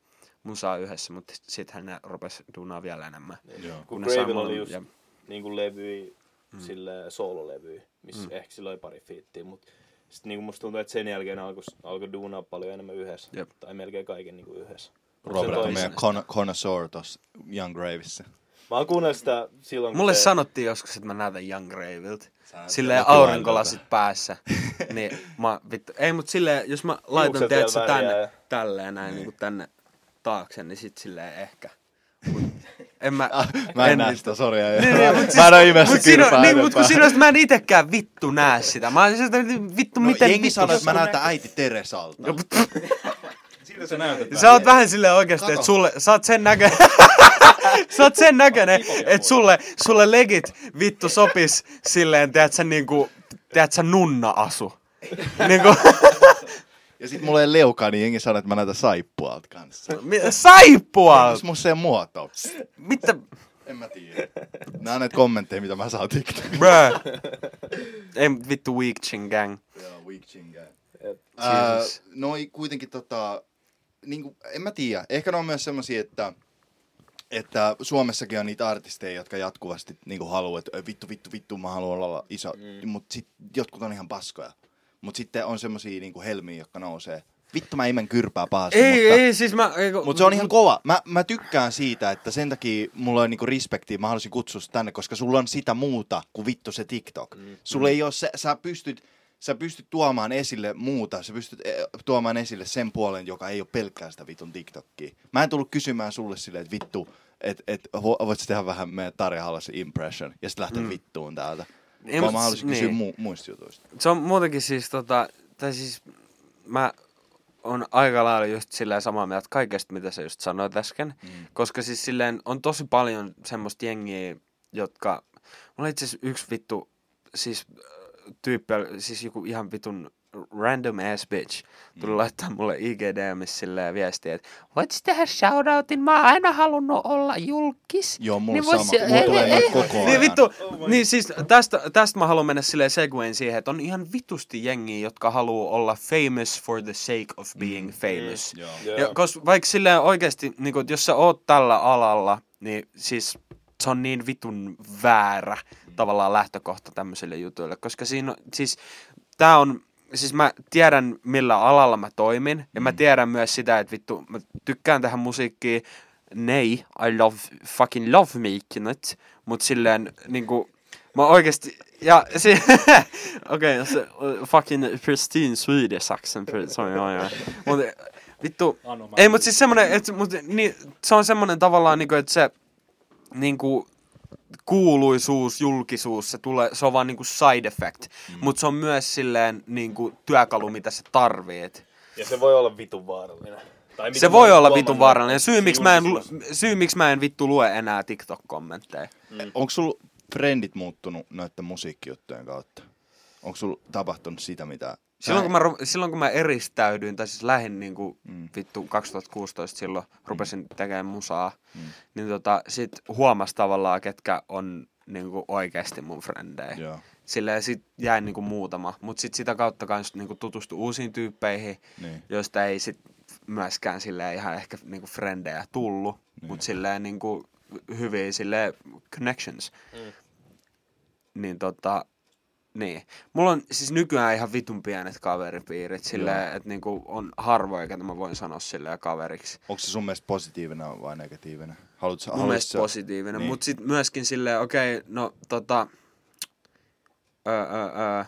musaa yhdessä, mutta sit hän rupesi duunaa vielä enemmän. Joo. Kun Gravilla oli just ja- niin kuin levyi, mm. sille soololevy, missä mm. ehkä sillä oli pari fiittiä, mutta sitten niin musta tuntuu, että sen jälkeen alkoi alkoi duunaa paljon enemmän yhdessä. Jep. Tai melkein kaiken niin kuin yhdessä. Robert on meidän con- connoisseur tuossa Young Gravissä. Mä oon kuunnellut sitä silloin, kun Mulle se... sanottiin joskus, että mä näytän Young Gravilta. Silleen aurinkolasit päässä. [laughs] niin mä vittu, ei mut silleen, jos mä laitan teet tänne, ja- tälleen näin niinku tänne taakse, niin sit silleen ehkä. Mut [laughs] en mä... Mä en en näe sitä, sori. Niin, niin, mut Mä en oo imessä mut siinä, kyrpää niin, mut kun on, mä en itekään vittu näe sitä. Mä oon sitä, vittu, No, miten jengi vittu... sanoo, että mä näytän äiti Teresalta. Siltä sä näytät. Sä oot vähän silleen oikeesti, että sulle, sä oot sen näköinen, [laughs] sä oot sen näköinen, että sulle, sulle legit vittu sopis silleen, teet sä niinku, teet sä nunna-asu. [laughs] Niinku, Ja sit mulla ei leukaa, niin jengi sanoo, että mä näytän saippualta kanssa. mi- saippua! Onko musta se muoto? Mitä? En mä tiedä. Nää on näitä kommentteja, mitä mä saan TikTokista. Bruh. [laughs] Ei vittu Weak Chin Gang. Joo, weak chinga. Et- Ää, Jesus. noi kuitenkin tota, niinku, en mä tiedä. Ehkä ne on myös semmosia, että että Suomessakin on niitä artisteja, jotka jatkuvasti niinku haluaa, että "Ei, vittu, vittu, vittu, mä haluan olla iso. Mm. Mutta sit jotkut on ihan paskoja. Mutta sitten on semmosia niinku helmiä, jotka nousee. Vittu, mä imen kyrpää pahasti, Ei, mutta... ei, siis mä... Eiku, Mutta se on ihan kova. Mä, mä tykkään siitä, että sen takia mulla on niinku respektiä, mä haluaisin kutsua tänne, koska sulla on sitä muuta kuin vittu se TikTok. Mm. Sulla ei ole se, sä pystyt, sä pystyt tuomaan esille muuta, sä pystyt eh, tuomaan esille sen puolen, joka ei ole pelkkää sitä vitun TikTokia. Mä en tullut kysymään sulle silleen, että vittu, että et, vo- voit tehdä vähän meidän Tarja Hallasen impression, ja sitten lähteä mm. vittuun täältä. Ei, mut mä haluaisin kysyä niin. mu- muista jutuista. Se on muutenkin siis tota, tai siis mä on aika lailla just silleen samaa mieltä kaikesta, mitä sä just sanoit äsken. Mm. Koska siis silleen on tosi paljon semmoista jengiä, jotka... Mulla itse asiassa yksi vittu, siis tyyppi, siis joku ihan vitun random ass bitch tuli mm. laittaa mulle IGDMissä silleen viestiä, että voit sä tehdä shoutoutin, mä oon aina halunnut olla julkis. Joo, mulla Niin niin vois- sama. Mulla tulee ei- ei- koko ajan. Niin vittu, niin siis tästä, tästä mä haluan mennä silleen segwayn siihen, että on ihan vitusti jengiä, jotka haluaa olla famous for the sake of being famous. Joo. Joo. Ja koska vaikka silleen oikeasti, niin kun, jos sä oot tällä alalla, niin siis se on niin vitun väärä tavallaan lähtökohta tämmöisille jutuille. Koska siinä on, siis tää on, siis mä tiedän millä alalla mä toimin. Ja mä tiedän myös sitä, että vittu, mä tykkään tähän musiikkiin. Nei, I love, fucking love making it. Mut silleen niinku, mä oikeesti, ja si- [laughs] okei, okay, se fucking pristine Swedish accent. Sorry, joo, joo. Mut vittu, ei, mutta siis semmonen, että mut, niin, se on semmonen tavallaan, niinku, että se niinku, kuuluisuus, julkisuus, se, tulee, se on vaan niinku side effect. Mm. Mutta se on myös silleen niinku, työkalu, mitä sä tarvit. Ja se voi olla vitun vaarallinen. Tai Se voi olla vitun vaarallinen. Syy miksi, mä en, syy, miksi mä en vittu lue enää TikTok-kommentteja. Mm. Onko sulla frendit muuttunut noiden musiikkijuttujen kautta? Onko sulla tapahtunut sitä, mitä... Silloin kun, mä, silloin kun mä eristäydyin, tai siis lähdin niinku, mm. vittu 2016 silloin, rupesin tekemään musaa, mm. niin tota, sit huomas tavallaan, ketkä on niinku oikeasti mun frendejä. Joo. Silleen sit jäi niinku muutama, mutta sit sitä kautta kans niinku tutustui uusiin tyyppeihin, Niin. joista ei sit myöskään silleen ihan ehkä niinku frendejä tullut, niin. mutta silleen niinku hyviä silleen connections. Mm. Niin tota, niin. Mulla on siis nykyään ihan vitun pienet kaveripiirit, silleen, että niinku on harvoin, ketä mä voin sanoa silleen kaveriksi. Onko se sun mielestä positiivinen vai negatiivinen? Haluatko, Mun haluatko mielestä sä- positiivinen, Niin. niin. mutta sitten myöskin silleen, okei, okay, no tota, öö, öö, öö,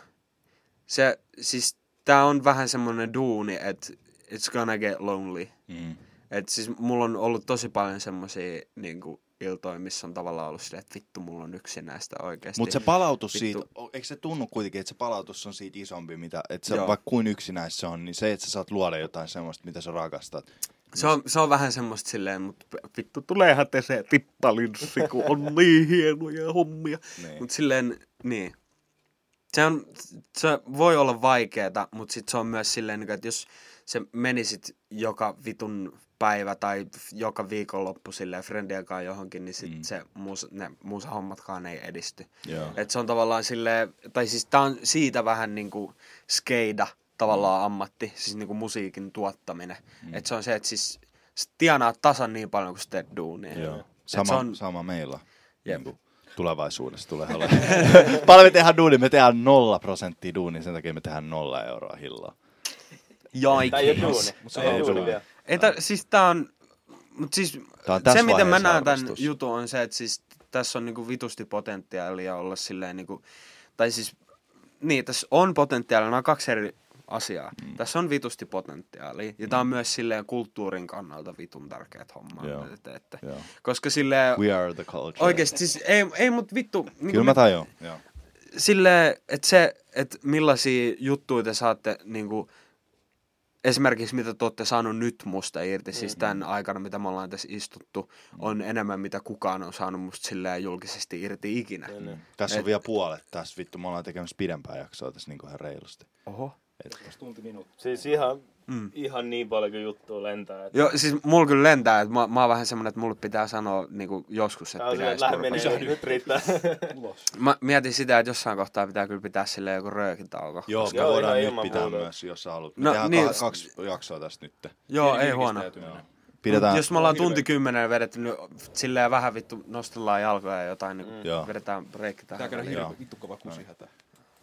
se, siis tää on vähän semmonen duuni, että it's gonna get lonely. Mm. Et siis mulla on ollut tosi paljon semmosia niinku, iltoja, missä on tavallaan ollut silleen, että vittu, mulla on yksin näistä oikeasti. Mutta se palautus Vittu. siitä, eikö se tunnu kuitenkin, että se palautus on siitä isompi, mitä, että se, Joo. vaikka kuin yksinäis se on, niin se, että sä saat luoda jotain semmoista, mitä sä rakastat. Se on, se on vähän semmoista silleen, mutta vittu tuleehan te se tittalinssi, kun on niin hienoja hommia. Niin. Mutta silleen, niin. Se, on, se voi olla vaikeeta, mutta sitten se on myös silleen, niinku, että jos se menisit joka vitun päivä tai joka viikonloppu silleen friendien kanssa johonkin, niin sit Mm. mm. se muus, ne muusahommatkaan ei edisty. Joo. Et se on tavallaan silleen, tai siis tää on siitä vähän niinku skeida tavallaan ammatti, siis niinku musiikin tuottaminen. Mm. Et se on se, että siis tienaat tasan niin paljon, kun sä teet duunia. Joo. Sama, se on, sama meillä. Jep. Niin tulevaisuudessa tulee olemaan. [laughs] Paljon me tehdään duuni, me tehdään nolla prosenttia duuni, sen takia me tehdään nolla euroa hilloa. Tää ei oo Jaikki. duuni. Tää ei oo duuni vielä. Ei tä, siis tää on, mut siis Tää on se miten mä näen tämän jutun on se, että siis tässä on niinku vitusti potentiaalia olla silleen niinku, tai siis, niin tässä on potentiaalia, nämä on kaksi eri asiaa. Mm. Tässä on vitusti potentiaalia, ja tää on myös silleen kulttuurin kannalta vitun tärkeät hommaa, Joo. mitä te teette. Joo. Koska silleen, We are the culture. oikeesti siis ei, ei mut vittu, niin Kyllä mä tajun. Joo. silleen, että se, että millaisia juttuja te saatte niinku, esimerkiksi mitä te olette saanut nyt musta irti, siis tämän aikana, mitä me ollaan tässä istuttu, on enemmän mitä kukaan on saanut musta silleen julkisesti irti ikinä. Tässä on Et- vielä puolet tässä. Vittu, me ollaan tekemässä pidempää jaksoa tässä niin ihan reilusti. Oho. Et, Tunti minuutti. Siis ihan, Mm. ihan niin paljon kuin juttua lentää. Että Joo, siis mulla kyllä lentää, että mä, mä oon vähän semmonen, että mulle pitää sanoa niinku joskus, Tää että pitää lähde menee, nyt riittää. Mä mietin sitä, että jossain kohtaa pitää kyllä pitää sille joku röökintauko. Joo, Koska- me Joo, voidaan nyt pitää muuta. myös, jos sä haluat. Me No, tehdään niin. ka- kaksi jaksoa tästä nyt. Joo, ei huono. Pidetään, Jos me ollaan tunti kymmenen vedetty nyt silleen vähän vittu nostellaan jalkoja ja jotain, niin Mm. Vedetään breikki Pitää tähän. käydä väliin. hirvi, vittu kova kusihätä.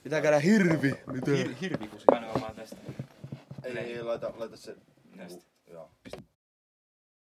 Pitää käydä hirvi. Hir, hirvi kusi. Vaan tästä. Ei, ei, laita, laita se. Tästä. Joo.